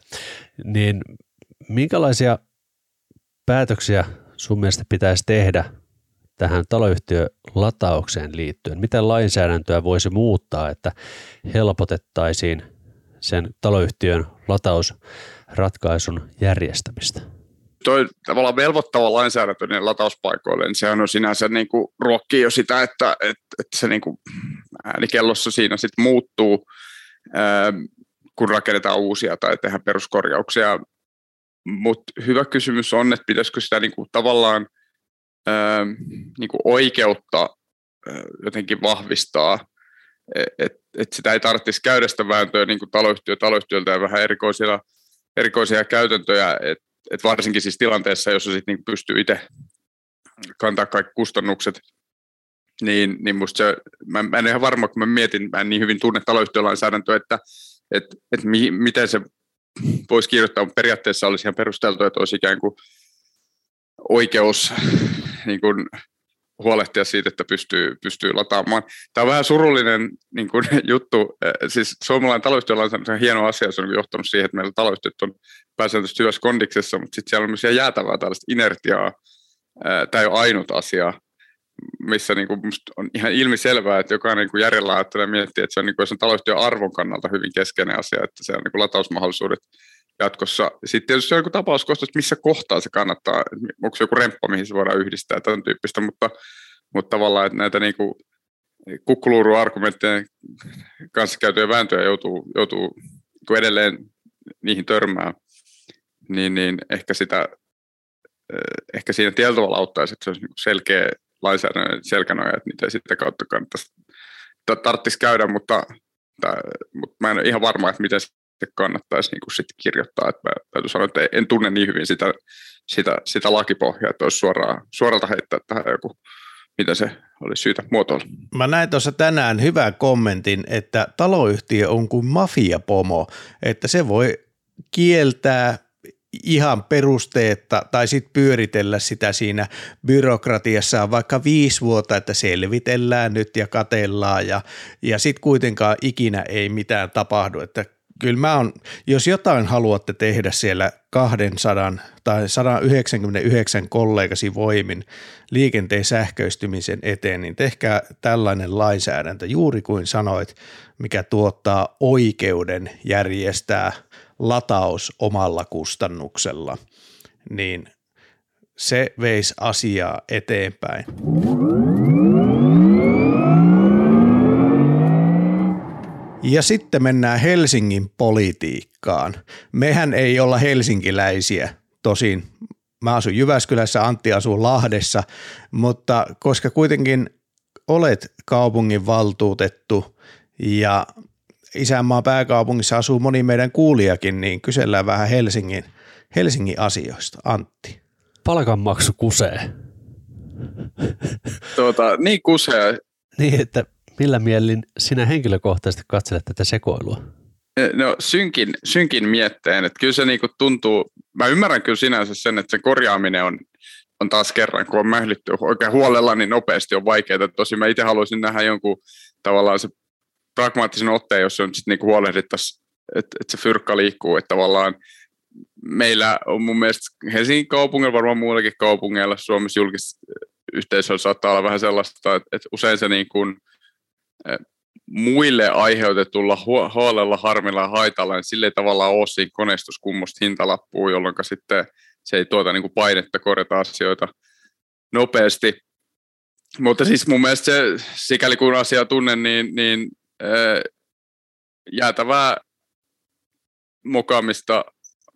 Mm. Niin minkälaisia päätöksiä sun mielestä pitäisi tehdä tähän taloyhtiölataukseen liittyen? Miten lainsäädäntöä voisi muuttaa, että helpotettaisiin sen taloyhtiön latausratkaisun järjestämistä? Toi tavallaan velvoittava lainsäädäntö niin latauspaikoille, niin sehän on sinänsä niin kuin ruokkii jo sitä, että, että, että se niin kuin äänikellossa siinä sitten muuttuu, kun rakennetaan uusia tai tehdään peruskorjauksia. Mutta hyvä kysymys on, että pitäisikö sitä niin kuin tavallaan niin kuin oikeutta jotenkin vahvistaa – että et sitä ei tarvitsisi käydä sitä vääntöä niin kuin taloyhtiö taloyhtiöltä ja vähän erikoisia, erikoisia käytäntöjä, että et varsinkin siis tilanteessa, jossa sit niin pystyy itse kantaa kaikki kustannukset, niin, niin musta se, mä, mä en ihan varma, kun mä mietin, mä en niin hyvin tunne taloyhtiölainsäädäntöä, että et, et mi, miten se voisi kirjoittaa, mutta periaatteessa olisi ihan perusteltu, että olisi ikään kuin oikeus niin kuin huolehtia siitä, että pystyy, pystyy lataamaan. Tämä on vähän surullinen niin kuin, juttu. Siis suomalainen taloustyölainsäädäntö on hieno asia. Se on johtanut siihen, että meillä taloustyöt on pääsääntöisesti hyvässä kondiksessa, mutta sitten siellä on myös jäätävää tällaista inertiaa. Tämä ei ole ainut asia, missä niin kuin on ihan ilmiselvää, että jokainen niin järjellä ajattelee miettiä, että se on, niin kuin, se on taloustyön arvon kannalta hyvin keskeinen asia, että se on niin kuin latausmahdollisuudet jatkossa. Sitten tietysti se on joku tapauskohtaus, että missä kohtaa se kannattaa, onko se joku remppa, mihin se voidaan yhdistää, tämän tyyppistä, mutta, mutta tavallaan, että näitä niin kukkuluuruargumenttien kanssa käytyjä vääntöjä joutuu, joutuu niin edelleen niihin törmää, niin, niin ehkä, sitä, eh, ehkä siinä tietyllä tavalla auttaisi, että se olisi niin selkeä lainsäädännön selkänoja, että niitä sitten kautta kannattaisi tarvitsisi käydä, mutta, mutta mä en ole ihan varma, että miten sitten kannattaisi niin kuin sit kirjoittaa. Että mä täytyy sanoa, että en tunne niin hyvin sitä, sitä, sitä lakipohjaa, että olisi suoraan, suoralta heittää tähän joku, mitä se olisi syytä muotoilla. Mä näin tuossa tänään hyvän kommentin, että taloyhtiö on kuin mafiapomo, että se voi kieltää ihan perusteetta tai sitten pyöritellä sitä siinä byrokratiassa vaikka viisi vuotta, että selvitellään nyt ja katellaan ja, ja sitten kuitenkaan ikinä ei mitään tapahdu, että kyllä mä on, jos jotain haluatte tehdä siellä 200 tai 199 kollegasi voimin liikenteen sähköistymisen eteen, niin tehkää tällainen lainsäädäntö juuri kuin sanoit, mikä tuottaa oikeuden järjestää lataus omalla kustannuksella, niin se veisi asiaa eteenpäin. Ja sitten mennään Helsingin politiikkaan. Mehän ei olla helsinkiläisiä, tosin mä asun Jyväskylässä, Antti asuu Lahdessa, mutta koska kuitenkin olet kaupungin valtuutettu ja isänmaan pääkaupungissa asuu moni meidän kuulijakin, niin kysellään vähän Helsingin, Helsingin asioista. Antti. Palkanmaksu kusee. Tuota, niin kusee. Niin, että millä mielin sinä henkilökohtaisesti katselet tätä sekoilua? No synkin, synkin mietteen, että kyllä se niinku tuntuu, mä ymmärrän kyllä sinänsä sen, että se korjaaminen on, on taas kerran, kun on mählitty oikein huolella, niin nopeasti on vaikeaa. Tosi mä itse haluaisin nähdä jonkun tavallaan se pragmaattisen otteen, jos on sitten niinku huolehdittaisiin, että, että se fyrkka liikkuu, että tavallaan meillä on mun mielestä Helsingin kaupungilla, varmaan muillakin kaupungeilla Suomessa julkisyhteisöllä saattaa olla vähän sellaista, että, että usein se niin kuin, muille aiheutetulla huolella, harmilla ja haitalla, niin sille ei tavallaan ole siinä koneistuskummusta hintalappuun, jolloin sitten se ei tuota niin kuin painetta korjata asioita nopeasti. Mutta siis mun mielestä se, sikäli kun asiaa tunnen, niin, niin ää, jäätävää mokaamista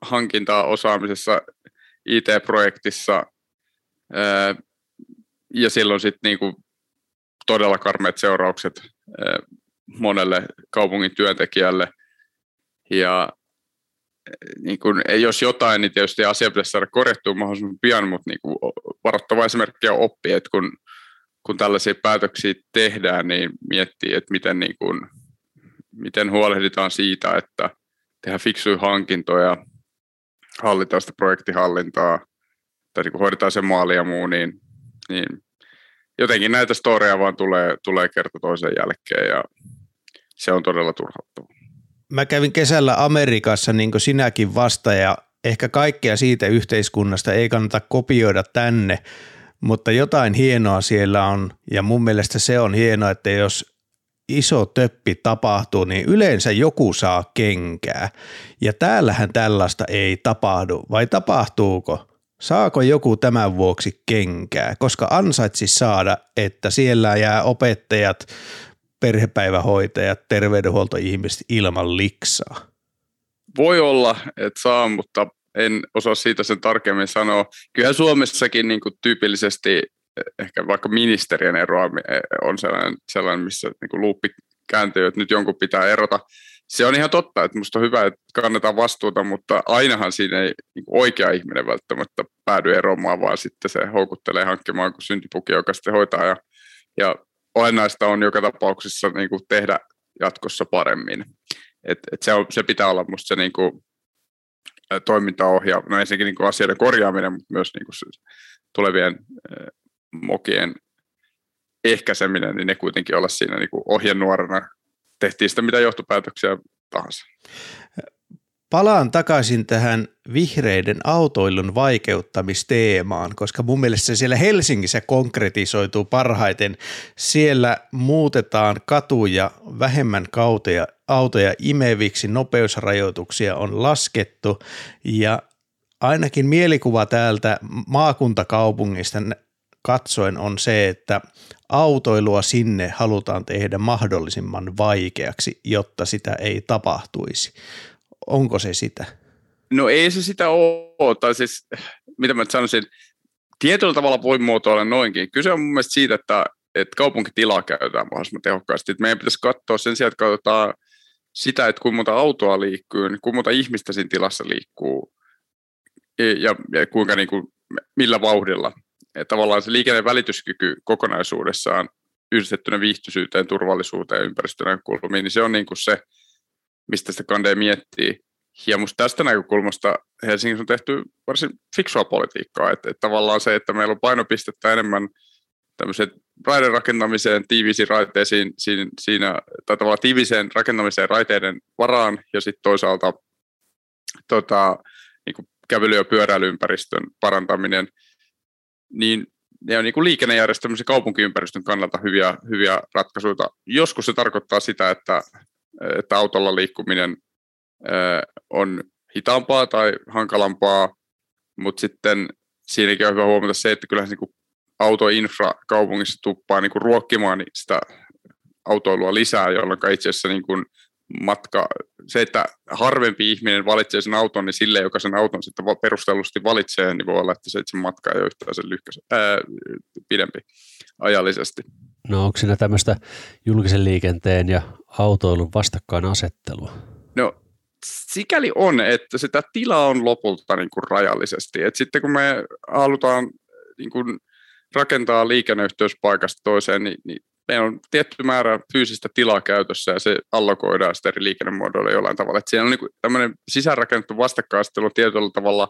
hankintaa osaamisessa IT-projektissa ää, ja silloin sitten niinku todella karmeat seuraukset monelle kaupungin työntekijälle. Ja niin kun, jos jotain, niin tietysti asia pitäisi saada korjattua mahdollisimman pian, mutta niin kun varoittava esimerkki on oppi, että kun, kun tällaisia päätöksiä tehdään, niin miettii, että miten, niin kun, miten huolehditaan siitä, että tehdään fiksuja hankintoja, hallitaan sitä projektihallintaa, tai niin hoidetaan sen maali ja muu, niin, niin jotenkin näitä storeja vaan tulee, tulee kerta toisen jälkeen ja se on todella turhauttavaa. Mä kävin kesällä Amerikassa niin kuin sinäkin vasta ja ehkä kaikkea siitä yhteiskunnasta ei kannata kopioida tänne, mutta jotain hienoa siellä on ja mun mielestä se on hienoa, että jos iso töppi tapahtuu, niin yleensä joku saa kenkää. Ja täällähän tällaista ei tapahdu, vai tapahtuuko? Saako joku tämän vuoksi kenkää, koska ansaitsi saada, että siellä jää opettajat, perhepäivähoitajat, terveydenhuoltoihmiset ilman liksaa? Voi olla, että saa, mutta en osaa siitä sen tarkemmin sanoa. Kyllä Suomessakin niin kuin tyypillisesti ehkä vaikka ministerien eroa on sellainen, sellainen missä niin kuin luuppi kääntyy, että nyt jonkun pitää erota se on ihan totta, että minusta on hyvä, että kannetaan vastuuta, mutta ainahan siinä ei niin oikea ihminen välttämättä päädy eroamaan, vaan sitten se houkuttelee hankkimaan kuin syntipuki, joka sitten hoitaa. Ja, ja olennaista on joka tapauksessa niin kuin tehdä jatkossa paremmin. Et, et se, on, se pitää olla minusta se niin kuin, toimintaohja, no ensinnäkin niin kuin asioiden korjaaminen, mutta myös niin kuin tulevien mokien ehkäiseminen, niin ne kuitenkin olla siinä niin kuin ohjenuorana tehtiin sitä mitä johtopäätöksiä tahansa. Palaan takaisin tähän vihreiden autoilun vaikeuttamisteemaan, koska mun mielestä se siellä Helsingissä konkretisoituu parhaiten. Siellä muutetaan katuja vähemmän kauteja, autoja imeviksi, nopeusrajoituksia on laskettu ja ainakin mielikuva täältä maakuntakaupungista katsoen on se, että autoilua sinne halutaan tehdä mahdollisimman vaikeaksi, jotta sitä ei tapahtuisi. Onko se sitä? No ei se sitä ole, tai siis mitä mä sanoisin, tietyllä tavalla voi muotoilla noinkin. Kyse on mun mielestä siitä, että, että kaupunkitilaa käytetään mahdollisimman tehokkaasti. Että meidän pitäisi katsoa sen sijaan, että katsotaan sitä, että kuinka monta autoa liikkuu, niin kuinka monta ihmistä siinä tilassa liikkuu ja, ja kuinka niin kuin, millä vauhdilla tavallaan se liikenteen välityskyky kokonaisuudessaan yhdistettynä viihtyisyyteen, turvallisuuteen ja ympäristönäkökulmiin, niin se on niin kuin se, mistä sitä kandee miettii. Ja musta tästä näkökulmasta Helsingissä on tehty varsin fiksua politiikkaa, että, että tavallaan se, että meillä on painopistettä enemmän tämmöiset raiden rakentamiseen, tiivisiin raiteisiin, siinä, siinä tai tavallaan tiiviseen rakentamiseen raiteiden varaan ja sitten toisaalta tota, niin kävely- ja pyöräilyympäristön parantaminen, niin ne on niin kuin liikennejärjestelmän ja kaupunkiympäristön kannalta hyviä, hyviä ratkaisuja. Joskus se tarkoittaa sitä, että, että autolla liikkuminen on hitaampaa tai hankalampaa, mutta sitten siinäkin on hyvä huomata se, että kyllähän se niin autoinfra kaupungissa tuppaa niin kuin ruokkimaan sitä autoilua lisää, jolloin itse asiassa niin kuin matka, se, että harvempi ihminen valitsee sen auton, niin sille, joka sen auton sitten perustellusti valitsee, niin voi olla, että se itse matka ei ole yhtään sen lyhkäs, ää, pidempi ajallisesti. No onko siinä tämmöistä julkisen liikenteen ja autoilun vastakkainasettelua? No sikäli on, että sitä tilaa on lopulta niin kuin rajallisesti. Et sitten kun me halutaan niin kuin rakentaa liikenneyhteys paikasta toiseen, niin, niin meillä on tietty määrä fyysistä tilaa käytössä ja se allokoidaan sitten eri liikennemuodoille jollain tavalla. Et siellä on niin tämmöinen sisäänrakennettu vastakkainasettelu tietyllä tavalla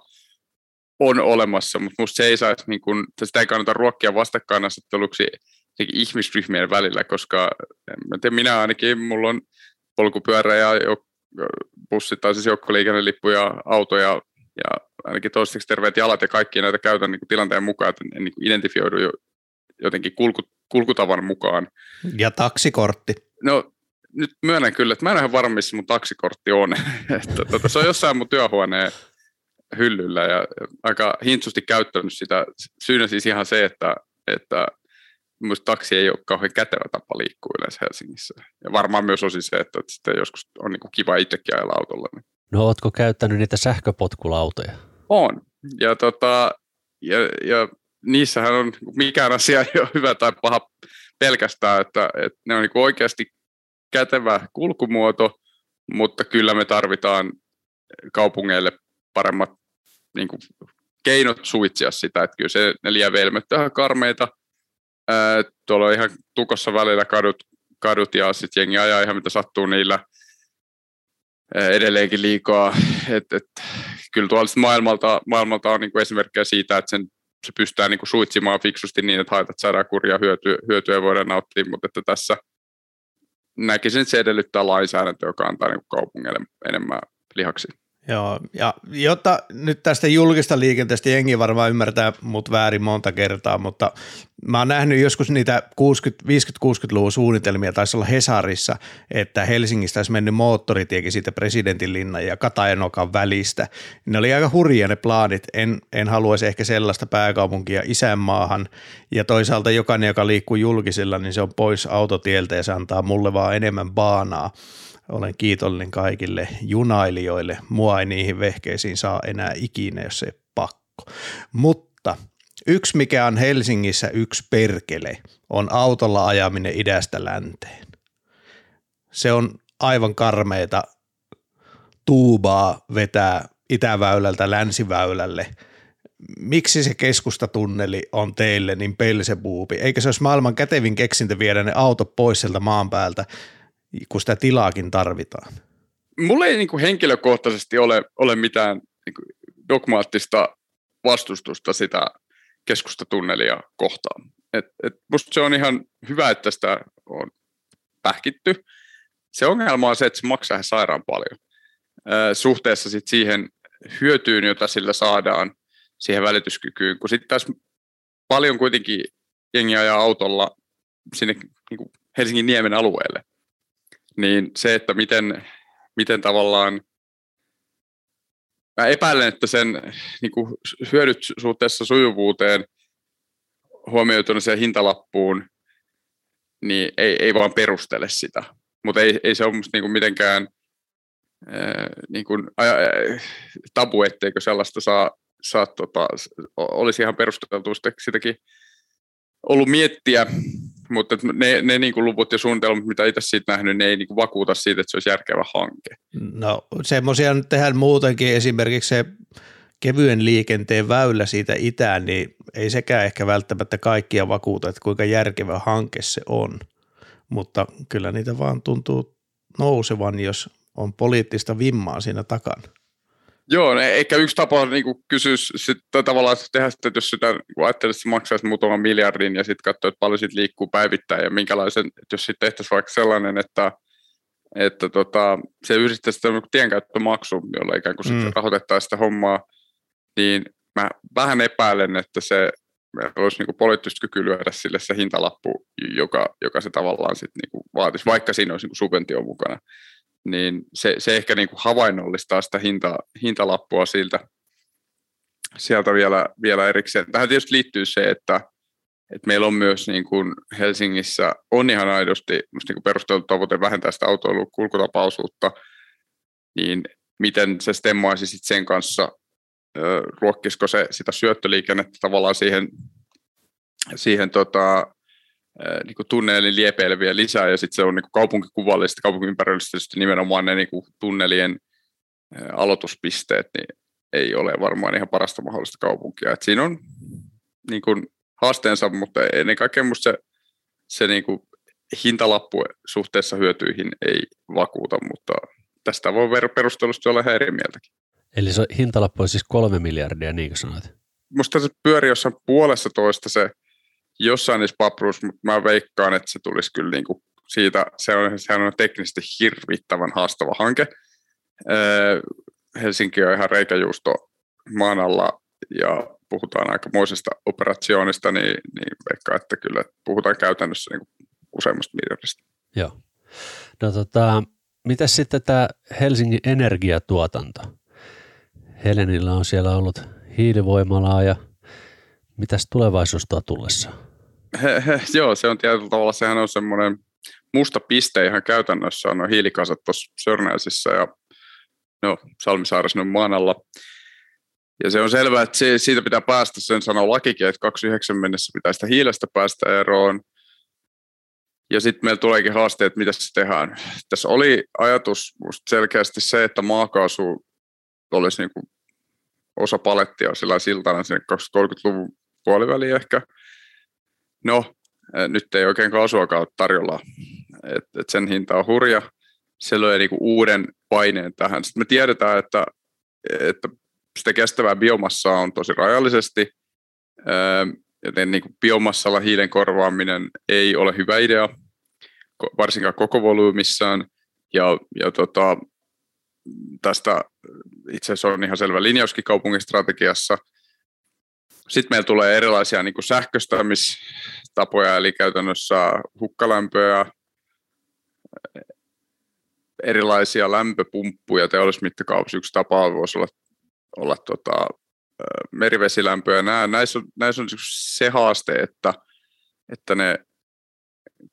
on olemassa, mutta musta se ei saisi, niin kuin, sitä ei kannata ruokkia vastakkainasetteluksi ihmisryhmien välillä, koska en tiedä, minä ainakin, mulla on polkupyörä ja bussit tai siis joukkoliikennelippu ja auto ja, ja ainakin toistaiseksi terveet jalat ja kaikki näitä käytän niin kuin tilanteen mukaan, että en niin identifioidu jotenkin kulku, kulkutavan mukaan. Ja taksikortti. No nyt myönnän kyllä, että mä en ole ihan varma, missä mun taksikortti on. että, tota, se on jossain mun työhuoneen hyllyllä ja aika hintsusti käyttänyt sitä. Syynä siis ihan se, että, että Minusta taksi ei ole kauhean kätevä tapa liikkua yleensä Helsingissä. Ja varmaan myös osin se, että sitten joskus on niin kuin kiva itsekin ajella autolla. Niin. No ootko käyttänyt niitä sähköpotkulautoja? On. Ja, tota, ja, ja niissähän on mikään asia ei ole hyvä tai paha pelkästään, että, että ne on niin oikeasti kätevä kulkumuoto, mutta kyllä me tarvitaan kaupungeille paremmat niin kuin, keinot suitsia sitä, että kyllä se ne lieveilmet on karmeita, Ää, tuolla on ihan tukossa välillä kadut, kadut ja sitten jengi ajaa ihan mitä sattuu niillä ää, edelleenkin liikaa. Et, et, kyllä tuolla maailmalta, maailmalta on niinku esimerkkejä siitä, että sen, se pystytään niinku suitsimaan fiksusti niin, että haitat saadaan kurja hyötyä, hyötyä voidaan nauttia, mutta että tässä näkisin, että se edellyttää lainsäädäntöä, joka antaa niinku kaupungeille enemmän lihaksi. Joo, ja jotta nyt tästä julkista liikenteestä jengi varmaan ymmärtää mut väärin monta kertaa, mutta mä oon nähnyt joskus niitä 50-60-luvun suunnitelmia, taisi olla Hesarissa, että Helsingistä olisi mennyt moottoritiekin siitä presidentin linnan ja Katajanokan välistä. Ne oli aika hurjia ne plaanit, en, en haluaisi ehkä sellaista pääkaupunkia isänmaahan, ja toisaalta jokainen, joka liikkuu julkisilla, niin se on pois autotieltä ja se antaa mulle vaan enemmän baanaa olen kiitollinen kaikille junailijoille. Mua ei niihin vehkeisiin saa enää ikinä, jos ei pakko. Mutta yksi, mikä on Helsingissä yksi perkele, on autolla ajaminen idästä länteen. Se on aivan karmeita tuubaa vetää itäväylältä länsiväylälle. Miksi se keskustatunneli on teille niin pelsebuupi? Eikä se olisi maailman kätevin keksintö viedä ne autot pois sieltä maan päältä kun sitä tilaakin tarvitaan? Mulla ei niin kuin henkilökohtaisesti ole, ole mitään niin kuin dogmaattista vastustusta sitä keskustatunnelia kohtaan. Et, et musta se on ihan hyvä, että sitä on pähkitty. Se ongelma on se, että se maksaa ihan sairaan paljon suhteessa sit siihen hyötyyn, jota sillä saadaan siihen välityskykyyn, kun sitten taas paljon kuitenkin jengiä ajaa autolla sinne niin Helsingin niemen alueelle niin se, että miten, miten tavallaan mä epäilen, että sen niin kuin hyödyt suhteessa sujuvuuteen huomioituna siihen hintalappuun, niin ei, ei vaan perustele sitä. Mutta ei, ei se ole musta niin mitenkään ää, niin kuin, tabu, etteikö sellaista saa, saa tota, olisi ihan perusteltu sitäkin ollut miettiä, mutta ne, ne niin kuin luvut ja suunnitelmat, mitä itse siitä nähnyt, ne ei niin kuin vakuuta siitä, että se olisi järkevä hanke. No semmoisia nyt tehdään muutenkin, esimerkiksi se kevyen liikenteen väylä siitä itään, niin ei sekään ehkä välttämättä kaikkia vakuuta, että kuinka järkevä hanke se on, mutta kyllä niitä vaan tuntuu nousevan, jos on poliittista vimmaa siinä takana. Joo, eikä yksi tapa niin kysyä sitten tavallaan tehdä sitä, että jos sitä niin ajattelet, että se maksaisi muutaman miljardin ja sitten katsoa, että paljon siitä liikkuu päivittäin ja minkälaisen, että jos sitten tehtäisiin vaikka sellainen, että, että tota, se yhdistäisi sitä tienkäyttömaksu, jolla ikään kuin mm. rahoitettaisiin sitä hommaa, niin mä vähän epäilen, että se olisi niin poliittista kyky lyödä sille se hintalappu, joka, joka se tavallaan sitten niin vaatisi, vaikka siinä olisi niin subventio mukana niin se, se ehkä niin kuin havainnollistaa sitä hinta, hintalappua siltä, sieltä vielä, vielä erikseen. Tähän tietysti liittyy se, että, että meillä on myös niin kuin Helsingissä on ihan aidosti niin kuin perusteltu tavoite vähentää sitä autoilun kulkutapaisuutta, niin miten se stemmaisi sit sen kanssa, ruokkisiko se sitä syöttöliikennettä tavallaan siihen, siihen tota, niin kuin tunnelin liepeileviä lisää, ja sitten se on niin kaupunkikuvallisesti, kaupunkiympärillisesti nimenomaan ne niin kuin tunnelien aloituspisteet, niin ei ole varmaan ihan parasta mahdollista kaupunkia. Et siinä on niin kuin haasteensa, mutta ennen kaikkea musta se, se niin kuin hintalappu suhteessa hyötyihin ei vakuuta, mutta tästä voi perustelusti olla ihan eri mieltäkin. Eli se hintalappu on siis kolme miljardia, niin kuin sanoit? Musta se pyörii jossain puolessa toista se jossain niissä papruus, mutta mä veikkaan, että se tulisi kyllä niin kuin siitä, se on, sehän on teknisesti hirvittävän haastava hanke. Helsinki on ihan reikäjuusto maan alla ja puhutaan aikamoisesta operationista, niin, niin veikkaan, että kyllä puhutaan käytännössä niin useammasta miljardista. Joo. No tota, mitä sitten tämä Helsingin energiatuotanto? Helenillä on siellä ollut hiilivoimalaa ja Mitäs tulevaisuus tuo tullessa? Joo, se on tietyllä tavalla, sehän on semmoinen musta piste ihan käytännössä on hiilikasat tuossa Sörnäisissä ja no, Salmisaaressa on maan alla. Ja se on selvää, että se, siitä pitää päästä, sen sanoo lakikin, että 29 mennessä pitää sitä hiilestä päästä eroon. Ja sitten meillä tuleekin haasteet, että mitä se tehdään. Tässä oli ajatus selkeästi se, että maakaasu olisi niin kuin osa palettia sillä siltana sinne 2030-luvun puoliväli ehkä. No, nyt ei oikein kaasuakaan ole tarjolla, et, et sen hinta on hurja. Se löi niinku uuden paineen tähän. Sitten me tiedetään, että, että sitä kestävää biomassaa on tosi rajallisesti, joten niin kuin biomassalla hiilen korvaaminen ei ole hyvä idea, varsinkaan koko volyymissaan. Ja, ja tota, tästä itse asiassa on ihan selvä linjauskin kaupungistrategiassa – sitten meillä tulee erilaisia niin kuin sähköstämistapoja, eli käytännössä hukkalämpöä, erilaisia lämpöpumppuja teollismittakaavassa. Yksi tapa voisi olla, olla tota, merivesilämpöä. Nämä, näissä on, näissä on se haaste, että, että ne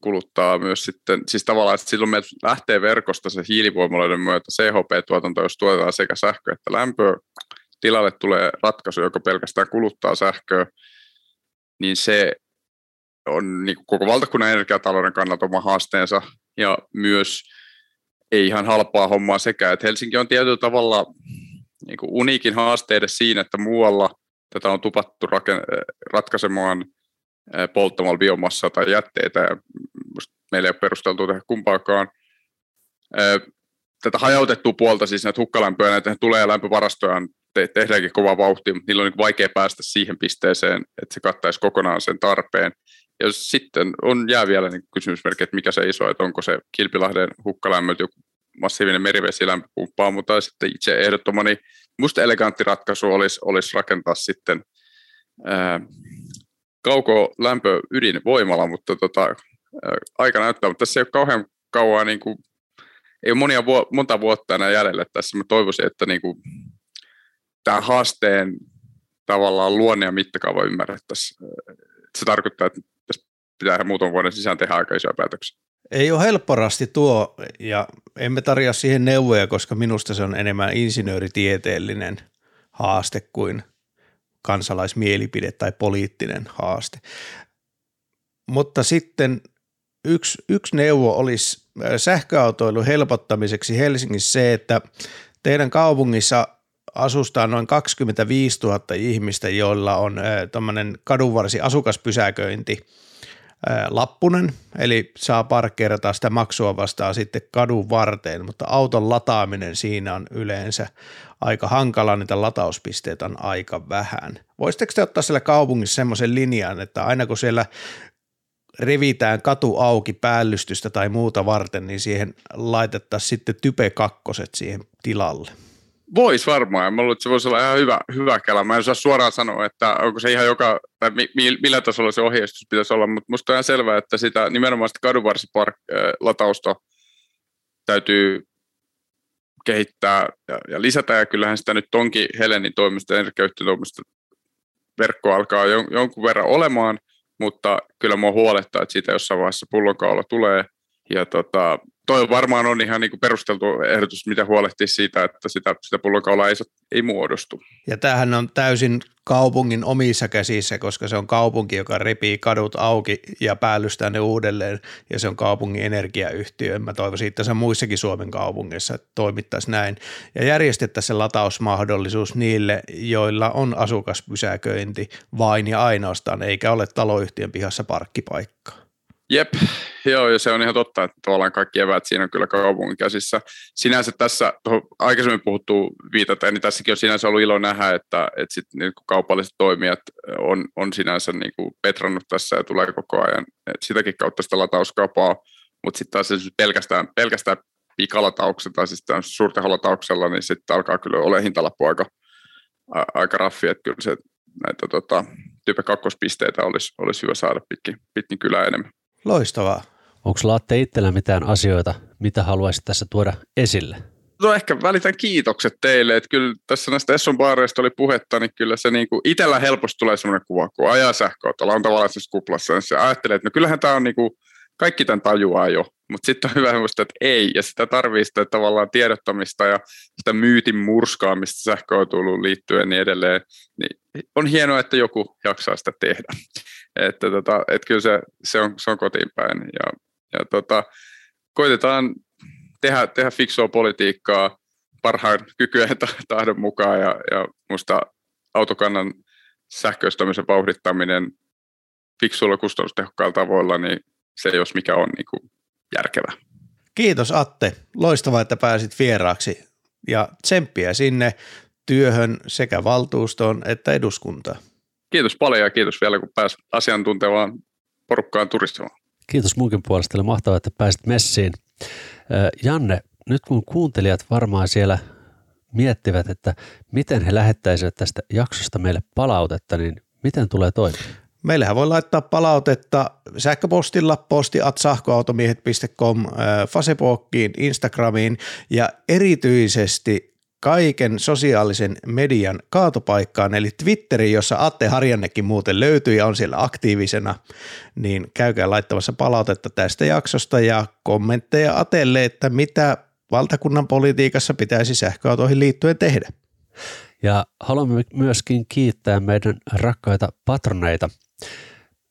kuluttaa myös sitten, siis tavallaan, että silloin meiltä lähtee verkosta se hiilivoimaloiden myötä CHP-tuotanto, jos tuotetaan sekä sähköä että lämpöä, tilalle tulee ratkaisu, joka pelkästään kuluttaa sähköä, niin se on niin kuin koko valtakunnan energiatalouden kannalta oma haasteensa. Ja myös ei ihan halpaa hommaa sekä, että Helsinki on tietyllä tavalla niin kuin uniikin haasteiden siinä, että muualla tätä on tupattu ratkaisemaan polttamalla biomassaa tai jätteitä ja meillä ei ole perusteltu tehdä kumpaakaan. Tätä hajautettua puolta, siis näitä hukkalämpöjä, näitä tulee lämpövarastoja te- tehdäänkin kova vauhti, mutta niillä on niin vaikea päästä siihen pisteeseen, että se kattaisi kokonaan sen tarpeen. Ja sitten on, jää vielä niin kysymysmerkki, että mikä se iso, että onko se Kilpilahden hukkalämmöt joku massiivinen merivesilämpöpumppaa, mutta sitten itse ehdottomani musta elegantti ratkaisu olisi, olisi rakentaa sitten ää, kauko lämpö ydinvoimala, mutta tota, ää, aika näyttää, mutta tässä ei ole kauhean kauan niin kuin ei ole monia monta vuotta enää jäljellä tässä. Mä toivoisin, että niin kuin, tämä haasteen tavallaan luonne ja mittakaava ymmärrettäisiin. Se tarkoittaa, että tässä pitää muutaman vuoden sisään tehdä aika isoja päätöksiä. Ei ole helpporasti tuo, ja emme tarjoa siihen neuvoja, koska minusta se on enemmän insinööritieteellinen haaste kuin kansalaismielipide tai poliittinen haaste. Mutta sitten yksi, yksi neuvo olisi sähköautoilun helpottamiseksi Helsingissä se, että teidän kaupungissa asustaa noin 25 000 ihmistä, joilla on tuommoinen kadunvarsi asukaspysäköinti lappunen, eli saa parkkeerata sitä maksua vastaan sitten kadun varteen, mutta auton lataaminen siinä on yleensä aika hankala, niitä latauspisteitä on aika vähän. Voisitteko te ottaa siellä kaupungissa semmoisen linjan, että aina kun siellä revitään katu auki päällystystä tai muuta varten, niin siihen laitettaisiin sitten type kakkoset siihen tilalle? Voisi varmaan. Mä luulen, että se voisi olla ihan hyvä, hyvä kela. Mä en osaa suoraan sanoa, että onko se ihan joka, tai mi, millä tasolla se ohjeistus pitäisi olla, mutta musta on ihan selvää, että sitä nimenomaan sitä kadunvarsilatausta täytyy kehittää ja, ja lisätä, ja kyllähän sitä nyt onkin Helenin toimista, energiayhtiötoimista verkko alkaa jon, jonkun verran olemaan, mutta kyllä mua huolettaa, että siitä jossain vaiheessa pullonkaula tulee, ja tota, toi varmaan on ihan niin kuin perusteltu ehdotus, mitä huolehtii siitä, että sitä, sitä pullonkaulaa ei, ei muodostu. Ja tämähän on täysin kaupungin omissa käsissä, koska se on kaupunki, joka repii kadut auki ja päällystää ne uudelleen, ja se on kaupungin energiayhtiö. Mä toivoisin, se muissakin Suomen kaupungeissa toimittaisi näin. Ja järjestettäisiin se latausmahdollisuus niille, joilla on asukaspysäköinti vain ja ainoastaan, eikä ole taloyhtiön pihassa parkkipaikkaa. Jep, joo, ja se on ihan totta, että tavallaan kaikki evät siinä on kyllä kaupungin käsissä. Sinänsä tässä, aikaisemmin puhuttu viitata, niin tässäkin on sinänsä ollut ilo nähdä, että, että sit, niin kuin kaupalliset toimijat on, on sinänsä niin kuin petrannut tässä ja tulee koko ajan että sitäkin kautta sitä latauskapaa, mutta sitten taas pelkästään, pelkästään pikalatauksella tai siis suurteholatauksella, niin sitten alkaa kyllä olla hintalappu aika, aika raffi, että kyllä se näitä tota, tyyppi kakkospisteitä olisi, olisi hyvä saada pitkin, pitkin kylää enemmän. Loistavaa. Onko Laatte itsellä mitään asioita, mitä haluaisit tässä tuoda esille? No ehkä välitän kiitokset teille, että kyllä tässä näistä Esson baareista oli puhetta, niin kyllä se niin kuin itsellä helposti tulee sellainen kuva, kun ajaa sähköautolla, on tavallaan siis kuplassa, niin se ajattelee, että no kyllähän tämä on niin kuin, kaikki tämän tajuaa jo, mutta sitten on hyvä muistaa, että ei, ja sitä tarvii sitä tavallaan tiedottamista ja sitä myytin murskaamista sähköautoiluun liittyen niin edelleen, niin on hienoa, että joku jaksaa sitä tehdä. Että tota, et kyllä se, se, on, se on kotiin päin. Ja, ja tota, koitetaan tehdä, tehdä fiksua politiikkaa parhaan kykyä ja tahdon mukaan, ja, ja musta autokannan sähköistämisen vauhdittaminen fiksuilla kustannustehokkailla tavoilla, niin se jos mikä on niin kuin järkevä. Kiitos Atte. Loistavaa, että pääsit vieraaksi ja tsemppiä sinne työhön sekä valtuustoon että eduskuntaan. Kiitos paljon ja kiitos vielä, kun pääsit asiantuntevaan porukkaan turistamaan. Kiitos munkin puolesta. Oli mahtavaa, että pääsit messiin. Janne, nyt kun kuuntelijat varmaan siellä miettivät, että miten he lähettäisivät tästä jaksosta meille palautetta, niin miten tulee toimia? Meillähän voi laittaa palautetta sähköpostilla posti.sahkoautomiehet.com, Facebookiin, Instagramiin ja erityisesti kaiken sosiaalisen median kaatopaikkaan, eli Twitteriin, jossa Atte Harjannekin muuten löytyy ja on siellä aktiivisena, niin käykää laittamassa palautetta tästä jaksosta ja kommentteja Atelle, että mitä valtakunnan politiikassa pitäisi sähköautoihin liittyen tehdä. Ja haluamme myöskin kiittää meidän rakkaita patroneita.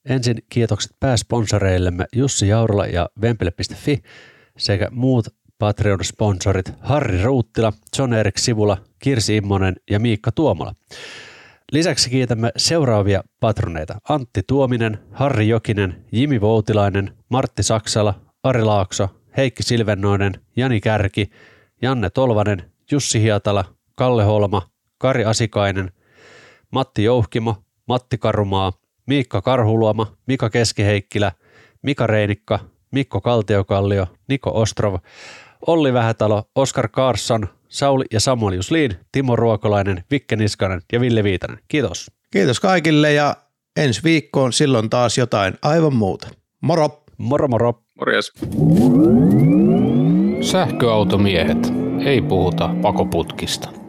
Ensin kiitokset pääsponsoreillemme Jussi Jaurala ja Vempele.fi sekä muut Patreon-sponsorit Harri Ruuttila, John Erik Sivula, Kirsi Immonen ja Miikka Tuomola. Lisäksi kiitämme seuraavia patroneita. Antti Tuominen, Harri Jokinen, Jimi Voutilainen, Martti Saksala, Ari Laakso, Heikki Silvennoinen, Jani Kärki, Janne Tolvanen, Jussi Hiatala, Kalle Holma, Kari Asikainen, Matti Jouhkimo, Matti Karumaa, Miikka Karhuluoma, Mika Keskiheikkilä, Mika Reinikka, Mikko Kaltiokallio, Niko Ostrov, Olli Vähätalo, Oskar Karsson, Sauli ja Samuel Jusliin, Timo Ruokolainen, Vikke Niskanen ja Ville Viitanen. Kiitos. Kiitos kaikille ja ensi viikkoon silloin taas jotain aivan muuta. Moro! Moro moro! Morjes! Sähköautomiehet. Ei puhuta pakoputkista.